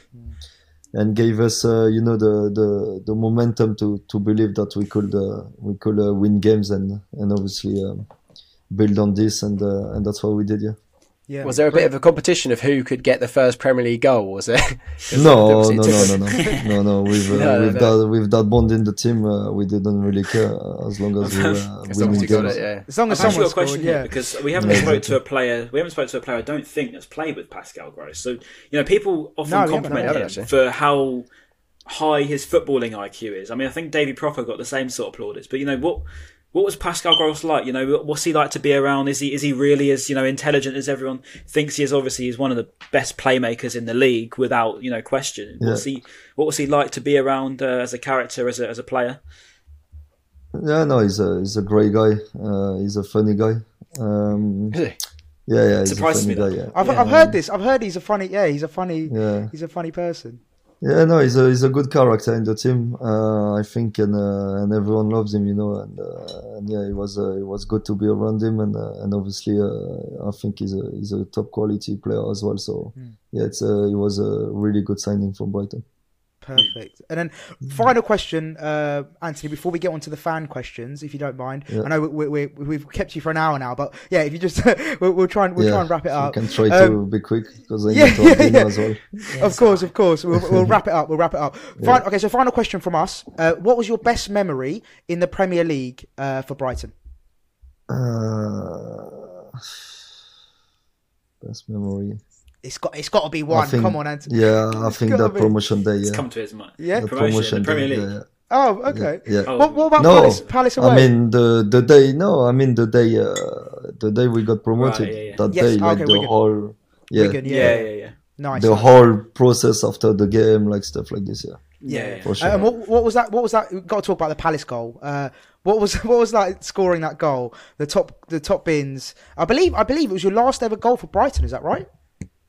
S2: and gave us uh, you know the, the the momentum to to believe that we could uh, we could uh, win games and and obviously. Um, build on this and uh, and that's what we did yeah
S1: yeah.
S4: Was there a bit of a competition of who could get the first Premier League goal? Was there? 'Cause
S2: no
S4: obviously
S2: no
S4: it
S2: no no no no no with uh,
S4: No, no,
S2: with
S4: no.
S2: that with that bond in the team uh, we didn't really care uh, as long as we were uh,
S4: As long
S2: winning
S4: as you got it, yeah.
S1: As long as
S3: I've actually
S1: someone
S3: got a question
S1: scored,
S3: here
S1: yeah.
S3: because we haven't
S2: Yeah,
S3: spoke to a player. We haven't spoke to a player. I don't think that's played with Pascal Gross. So you know, people often
S1: No,
S3: compliment him
S4: actually.
S3: for how high his footballing IQ is. I mean, I think Davy Pröpper got the same sort of plaudits. But you know what? What was Pascal Gross like? You know, what's he like to be around? Is he is he really as you know intelligent as everyone thinks he is? Obviously, he's one of the best playmakers in the league, without you know question. What's he? What was he like to be around uh, as a character, as a as a player?
S2: yeah no he's a he's a great guy uh, he's a funny guy um,
S4: Is
S2: yeah yeah he's
S3: Surprises
S2: a
S3: me,
S2: funny
S3: though.
S2: guy yeah
S1: I've, I've heard this. I've heard he's a funny. Yeah, he's a funny.
S2: yeah
S1: He's a funny person.
S2: Yeah no he's a he's a good character in the team uh, I think and uh, and everyone loves him you know and uh, and yeah it was uh, it was good to be around him and uh, and obviously uh, I think he's a he's a top quality player as well so
S1: Hmm.
S2: yeah it's a, it was a really good signing from Brighton.
S1: Perfect. And then final question, uh, Anthony, before we get on to the fan questions, if you don't mind. I know we, we, we, we've kept you for an hour now, but yeah, if you just we'll, we'll try and we'll try and wrap it
S2: we
S1: up.
S2: can try
S1: Um,
S2: to be quick because I
S1: yeah,
S2: need to
S1: yeah, yeah.
S2: as well.
S1: of course, of course. We'll, we'll wrap it up. We'll wrap it up. Fin- okay, so final question from us. Uh, what was your best memory in the Premier League uh, for Brighton?
S2: Uh, best memory.
S1: It's got it's got to be one.
S2: think-
S1: Come on, Anthony.
S2: Yeah, I think
S1: gotta
S2: that
S1: be.
S2: promotion day.
S3: It's
S2: Yeah,
S3: come to his mind.
S1: Yeah?
S2: the
S3: Promotion, the Premier
S2: day,
S3: League.
S2: yeah,
S1: Oh, okay.
S2: yeah.
S3: Oh,
S1: What, what about
S2: No,
S1: Palace, Palace away?
S2: I mean the the day. No, I mean the day. Uh, the day we got promoted.
S3: Right, yeah, yeah.
S2: That
S1: Yes,
S2: day, like
S1: okay,
S2: the
S1: Wigan.
S2: whole. Yeah,
S1: Wigan, yeah,
S3: yeah, yeah, yeah.
S1: nice.
S2: the whole process after the game, like stuff like this. Yeah,
S3: Yeah, yeah.
S2: for sure.
S1: Uh, and what, what was that? What was that? We've got to talk about the Palace goal. Uh, what was what was like scoring that goal? The top the top bins. I believe I believe it was your last ever goal for Brighton. Is that right?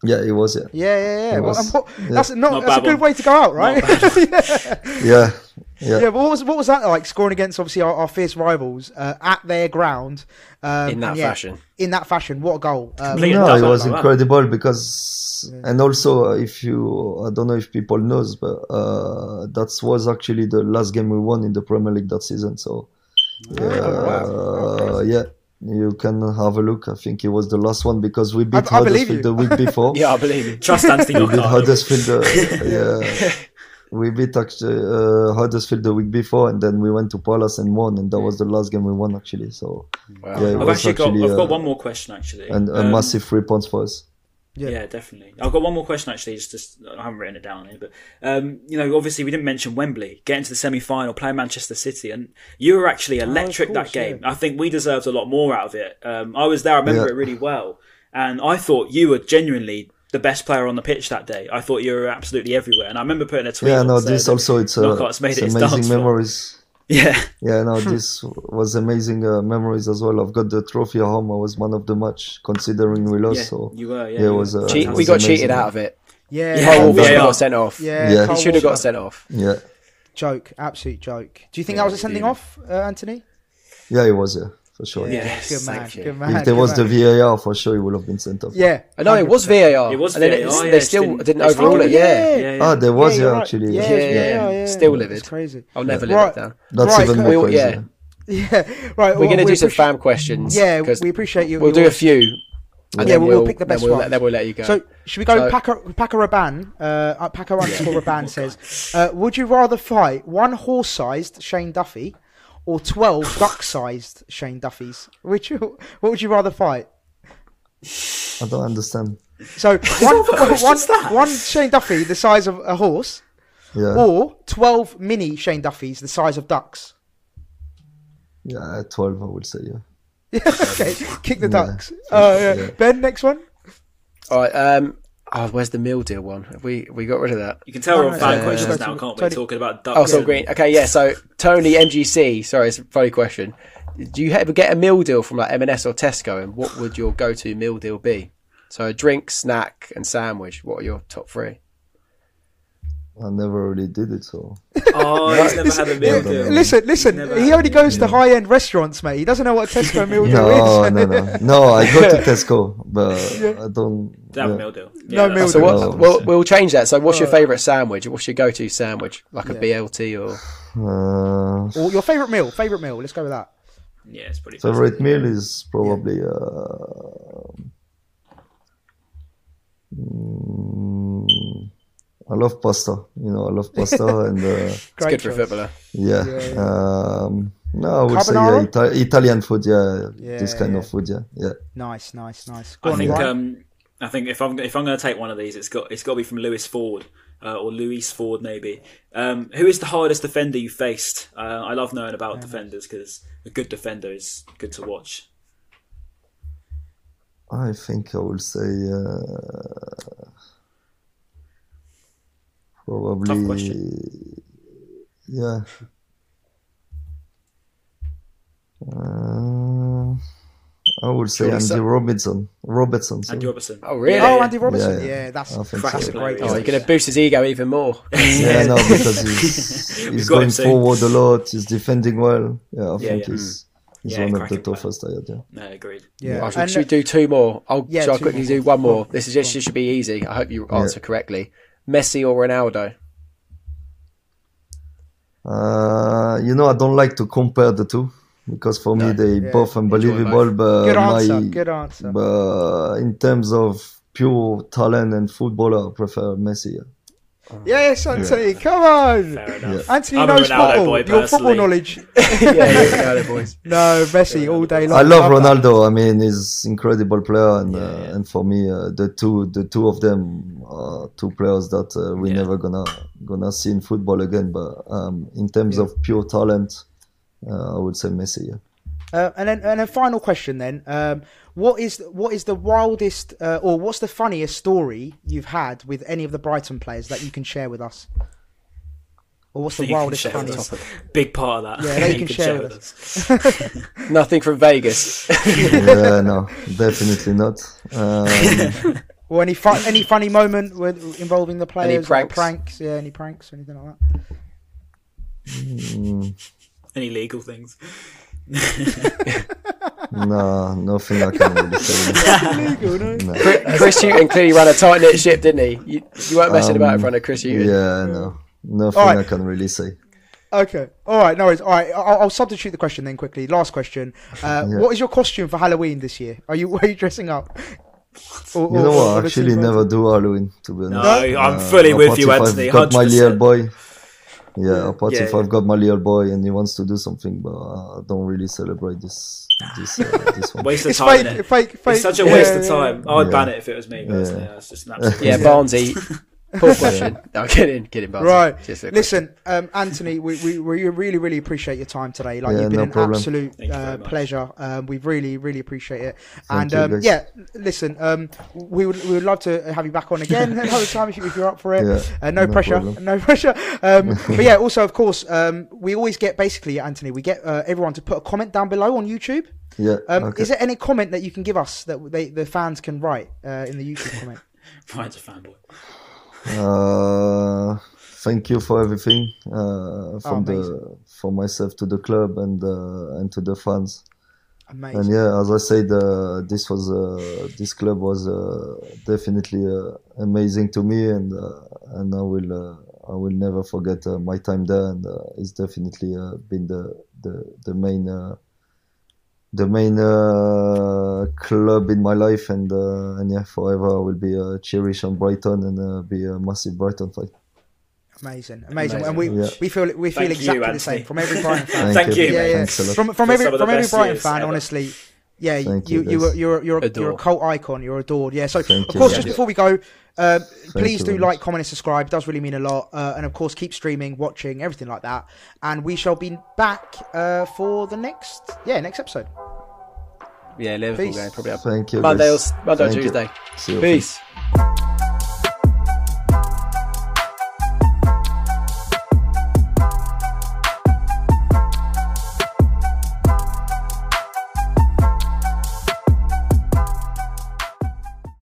S2: Yeah, it was. Yeah,
S1: Yeah, yeah, yeah. Well,
S2: was.
S1: what,
S2: Yeah.
S1: That's not,
S3: Not
S1: that's a good
S3: one.
S1: way to go out, right? yeah.
S2: yeah, yeah.
S1: yeah. But what was what was that like? Scoring against obviously our, our fierce rivals uh, at their ground um,
S4: In that
S1: yeah,
S4: fashion.
S1: In that fashion, what a goal! Um,
S2: No, it was
S3: like that.
S2: incredible because, and also uh, if you, I don't know if people knows, but uh, that was actually the last game we won in the Premier League that season. So, yeah,
S1: wow.
S2: uh, yeah, you can have a look. I think it was the last one because we beat
S1: I believe
S2: Huddersfield the week before.
S4: Yeah, I believe you.
S3: Trust Anthony
S2: we beat
S3: Knockaert.
S2: Huddersfield. Uh, yeah. We beat actually uh, Huddersfield the week before, and then we went to Palace and won, and that was the last game we won actually. So
S4: Wow.
S2: yeah, it
S3: I've
S2: was
S3: actually got. I've
S2: uh,
S3: got one more question actually.
S2: and a
S3: Um,
S2: massive three points for us.
S1: Yeah.
S3: Yeah. definitely. I've got one more question actually. Just, just I haven't written it down here, but um, you know, obviously we didn't mention Wembley getting to the semi-final, playing Manchester City, and you were actually electric
S1: course,
S3: that game. I think we deserved a lot more out of it. Um, I was there. I remember
S2: Yeah.
S3: it really well, and I thought you were genuinely the best player on the pitch that day. I thought you were absolutely everywhere, and I remember putting a tweet.
S2: Yeah, no, this also it's, uh,
S3: Knockaert's made
S2: it's
S3: it
S2: amazing
S3: memories. floor.
S2: Memories.
S3: Yeah,
S2: Yeah, no, this was amazing uh, memories as well. I've got the trophy at home. I was man of the match, considering we lost.
S3: yeah,
S2: so
S3: you were. Yeah,
S2: yeah, it was, uh,
S4: Cheat,
S2: it
S4: we got
S2: amazing.
S4: cheated out of it.
S1: Yeah,
S3: Yeah,
S4: Kyle
S1: Kyle
S4: Walker should have got sent off.
S1: Yeah,
S2: Yeah.
S4: He should have got sent off.
S2: yeah,
S1: Joke, absolute joke. Do you think that was a sending off, uh, Anthony?
S2: yeah, it was yeah for sure.
S3: Yeah,
S1: good man, good man.
S2: If there was
S1: man.
S2: the VAR, for sure, he would have been sent off.
S1: yeah,
S4: I know it was VAR.
S3: It was
S4: and then
S3: VAR,
S4: it's-
S3: yeah,
S4: they
S3: it's
S4: still
S3: didn't-
S4: didn't overrule
S1: Oh,
S4: it. Yeah,
S3: yeah, yeah.
S2: Ah, there was
S1: you're
S2: yeah,
S1: right.
S2: actually.
S1: Yeah, yeah,
S4: Yeah. Still
S1: It's
S4: livid.
S1: crazy.
S4: I'll never
S1: Right.
S4: live it down.
S2: That's
S1: Right,
S2: even
S1: cool.
S2: more
S4: We-
S2: crazy.
S4: yeah.
S1: Yeah, right.
S4: We're
S1: well,
S4: going to
S1: we
S4: do some
S1: appreciate-
S4: fan questions.
S1: Yeah, we appreciate you.
S4: We'll do a few. And
S1: Yeah,
S4: then
S1: we'll pick the
S4: then
S1: best
S4: we'll,
S1: ones.
S4: Then we'll let you go.
S1: So should we go?
S4: So-
S1: Packer Packer Raban, uh, uh, Packer underscore Raban says, uh, "Would you rather fight one horse-sized Shane Duffy or twelve duck-sized Shane Duffys? Which what would you rather fight?"
S2: I don't understand.
S1: So one, one, one Shane Duffy the size of a horse,
S2: Yeah,
S1: or twelve mini Shane Duffys the size of ducks.
S2: yeah, twelve, I would say. Yeah.
S1: okay, kick the
S2: Yeah.
S1: ducks. Oh yeah.
S2: Yeah.
S1: Ben, next one.
S4: All right. Um. Oh, where's the meal deal one? Have we we got rid of that?
S3: You can tell we're on fan
S1: no,
S3: questions
S1: no,
S3: now, can't we?
S1: Tony-
S3: Talking about oh, ducks.
S4: Oh, so
S3: and-
S4: green. Okay, yeah. So Tony MGC. Sorry, it's a funny question. Do you ever get a meal deal from like M&S or Tesco, and what would your go-to meal deal be? So a drink, snack, and sandwich. What are your top three?
S2: I never really did it, so
S3: Oh, he's never had a meal deal.
S1: Listen, listen. He only
S3: a
S1: goes to high-end restaurants, mate. He doesn't know what a Tesco meal deal
S2: no,
S1: is.
S2: no, no, no. I go to Tesco, but I don't.
S3: Don't have a
S2: yeah.
S3: meal deal.
S1: No
S3: that's
S1: meal
S4: So
S1: deal.
S4: what?
S2: No.
S4: We'll, we'll change that. So what's your
S1: Oh.
S4: favourite sandwich? What's your go-to sandwich? Like a BLT or?
S2: Uh,
S1: Or your favorite meal? Favorite meal? Let's go with that.
S3: Yeah, it's pretty.
S2: favorite meal is probably. Uh, mm, I love pasta. You know, I love pasta, and uh,
S4: It's good for a footballer.
S2: yeah.
S1: Yeah,
S2: Um, no, I would say yeah, Ita- Italian food. Yeah,
S1: Yeah,
S2: this kind
S1: yeah.
S2: of food. Yeah, yeah.
S1: Nice, nice, nice. Go
S3: I
S1: on,
S3: think.
S1: Ryan.
S3: Um, I think if I'm if I'm going to take one of these, it's got it's got to be from Lewis Ford uh, or Louis Ford maybe. Um, who is the hardest defender you faced? Uh, I love knowing about defenders because a good defender is good to watch.
S2: I think I will say uh, probably.
S3: Tough question.
S2: Yeah. Uh, I would say
S4: Surely
S2: Andy
S4: so-
S2: Robertson. Robertson. sorry.
S3: Andy Robertson.
S4: Oh, really?
S1: oh,
S3: Yeah.
S1: Andy Robertson.
S2: Yeah,
S1: Yeah,
S2: yeah.
S1: that's
S2: I
S1: that's
S2: so.
S1: a great.
S4: Oh, he's going to boost his ego even more.
S2: Yeah, no, because he's,
S3: We've
S2: he's
S3: got him
S2: going forward a lot. He's defending well. Yeah, I
S3: Yeah,
S2: think
S3: yeah.
S2: he's he's
S3: Yeah,
S2: one of the
S3: cracking player.
S2: toughest I had. Yeah.
S3: No, agreed.
S1: Yeah,
S4: Oh, should,
S1: and,
S4: should we do two more? I'll,
S1: Yeah,
S4: shall I
S1: two
S4: quickly
S1: more.
S4: do one more?
S1: Go
S4: This is just
S1: on.
S4: this should be easy. I hope you answer correctly. Messi or Ronaldo?
S2: Uh, you know, I don't like to compare the two because for me they
S1: Yeah.
S2: both unbelievable. But
S1: Good answer.
S2: my,
S1: Good answer.
S2: but in terms of pure talent and footballer, I prefer Messi. yeah.
S1: Yes, Anthony, come on.
S3: Fair enough.
S1: Anthony
S3: I'm a
S1: knows
S3: Ronaldo
S1: football.
S3: boy,
S1: Your football
S3: personally.
S1: knowledge.
S4: yeah, yeah, yeah, boys.
S1: No, Messi all day long.
S2: I love
S1: Love.
S2: Ronaldo. I mean, he's incredible player, and uh, and for me, uh, the two the two of them are two players that uh, we
S3: Yeah.
S2: never gonna gonna see in football again. But um, in terms of pure talent, uh, I would say Messi. Yeah.
S1: Uh, and then, and a final question then. Um, what is what is the wildest uh, or what's the funniest story you've had with any of the Brighton players that you can share with us? Or what's the wildest,
S3: share with
S1: funniest?
S3: us. Big part of that.
S1: Yeah, they
S3: You
S1: can share with
S3: us.
S4: Nothing from Vegas.
S2: yeah, no, definitely not. Um,
S1: Or any fun, any funny moment with involving the players? like
S4: pranks?
S1: pranks? Yeah, any pranks, anything like that?
S2: mm,
S3: Any legal things.
S2: no, nothing I can really say.
S1: Legal, no?
S2: No.
S4: Chris Chris Hughton clearly ran a tight knit ship, didn't he? You, you weren't messing about in
S2: Um,
S4: front of Chris Hughton.
S2: Yeah, no, nothing
S1: Alright.
S2: I can really say.
S1: Okay. All right. No worries. All right. I'll, I'll substitute the question then quickly. Last question. Uh,
S2: Yeah.
S1: What is your costume for Halloween this year? Are you are you dressing up? Or-
S2: You know
S1: or
S2: what? I actually never do Halloween, to be honest.
S3: No, I'm
S2: Uh,
S3: fully with you, Anthony.
S2: I've got my
S3: 100%.
S2: little boy. Yeah, apart
S3: Yeah,
S2: if
S3: yeah.
S2: I've got my little boy and he wants to do something, but I don't really celebrate this this uh, this one.
S3: Waste of
S1: It's
S3: time.
S1: fake, fake, fake.
S3: It's such a
S1: yeah,
S3: waste of
S1: yeah,
S3: time. I would
S2: Yeah.
S3: ban it if it was me. Personally.
S2: Yeah.
S3: Yeah. It's just an absolute.
S4: Yeah, Barnesy. Poor question. No, kidding, kidding, Barnesy.
S1: Right.
S4: Just a
S1: Listen, um, Anthony, we, we, we really, really appreciate your time today. Like,
S2: Yeah,
S1: you've been
S2: no
S1: an
S2: problem.
S1: absolute
S3: Thank you very
S1: uh, pleasure. Um, we really, really appreciate it.
S2: Thank
S1: and
S2: you,
S1: um, yeah, listen, um, we would we would love to have you back on again another time if, you, if you're up for it.
S2: Yeah,
S1: uh, no,
S2: no
S1: pressure,
S2: problem.
S1: no pressure. Um, but yeah, also of course, um, we always get basically Anthony. We get uh, everyone to put a comment down below on YouTube.
S2: Yeah.
S1: Um,
S2: okay.
S1: Is there any comment that you can give us that they, the fans can write uh, in the YouTube comment?
S3: Ryan's a fanboy.
S2: Uh, thank you for everything uh, from
S1: amazing.
S2: the from myself to the club and uh, and to the fans.
S1: Amazing.
S2: And yeah, as I said, uh, this was uh, this club was uh, definitely uh, amazing to me, and uh, and I will uh, I will never forget uh, my time there, and uh, it's definitely uh, been the the the main uh, the main uh, club in my life, and uh, and yeah, forever I will be uh, cherish on Brighton and uh, be a massive Brighton fan.
S1: Amazing, amazing,
S4: Amazing.
S1: and we
S2: Yeah.
S1: we feel we feel
S3: Thank you,
S1: exactly the same from every Brighton fan.
S2: Thank,
S3: Thank you.
S1: yeah, yeah.
S2: Thanks a lot.
S1: From from every
S3: some of the
S1: from every Brighton fan,
S3: ever.
S1: honestly. Yeah,
S2: Thank
S1: you
S2: you,
S1: you
S2: guys.
S1: are you're you're a, you're a cult icon. You're adored. Yeah. So
S2: Thank
S1: of
S2: you
S1: course,
S2: very
S1: just
S2: much.
S1: before we go, uh, please do like, comment, and subscribe. It does really mean a lot. Uh, and of course, keep streaming, watching, everything like that. And we shall be back uh, for the next yeah next episode.
S4: Yeah, Liverpool
S1: Peace.
S4: game probably up
S2: Thank you.
S4: Monday or
S2: guys.
S4: Monday or
S2: you.
S4: Tuesday.
S2: See you.
S4: Peace.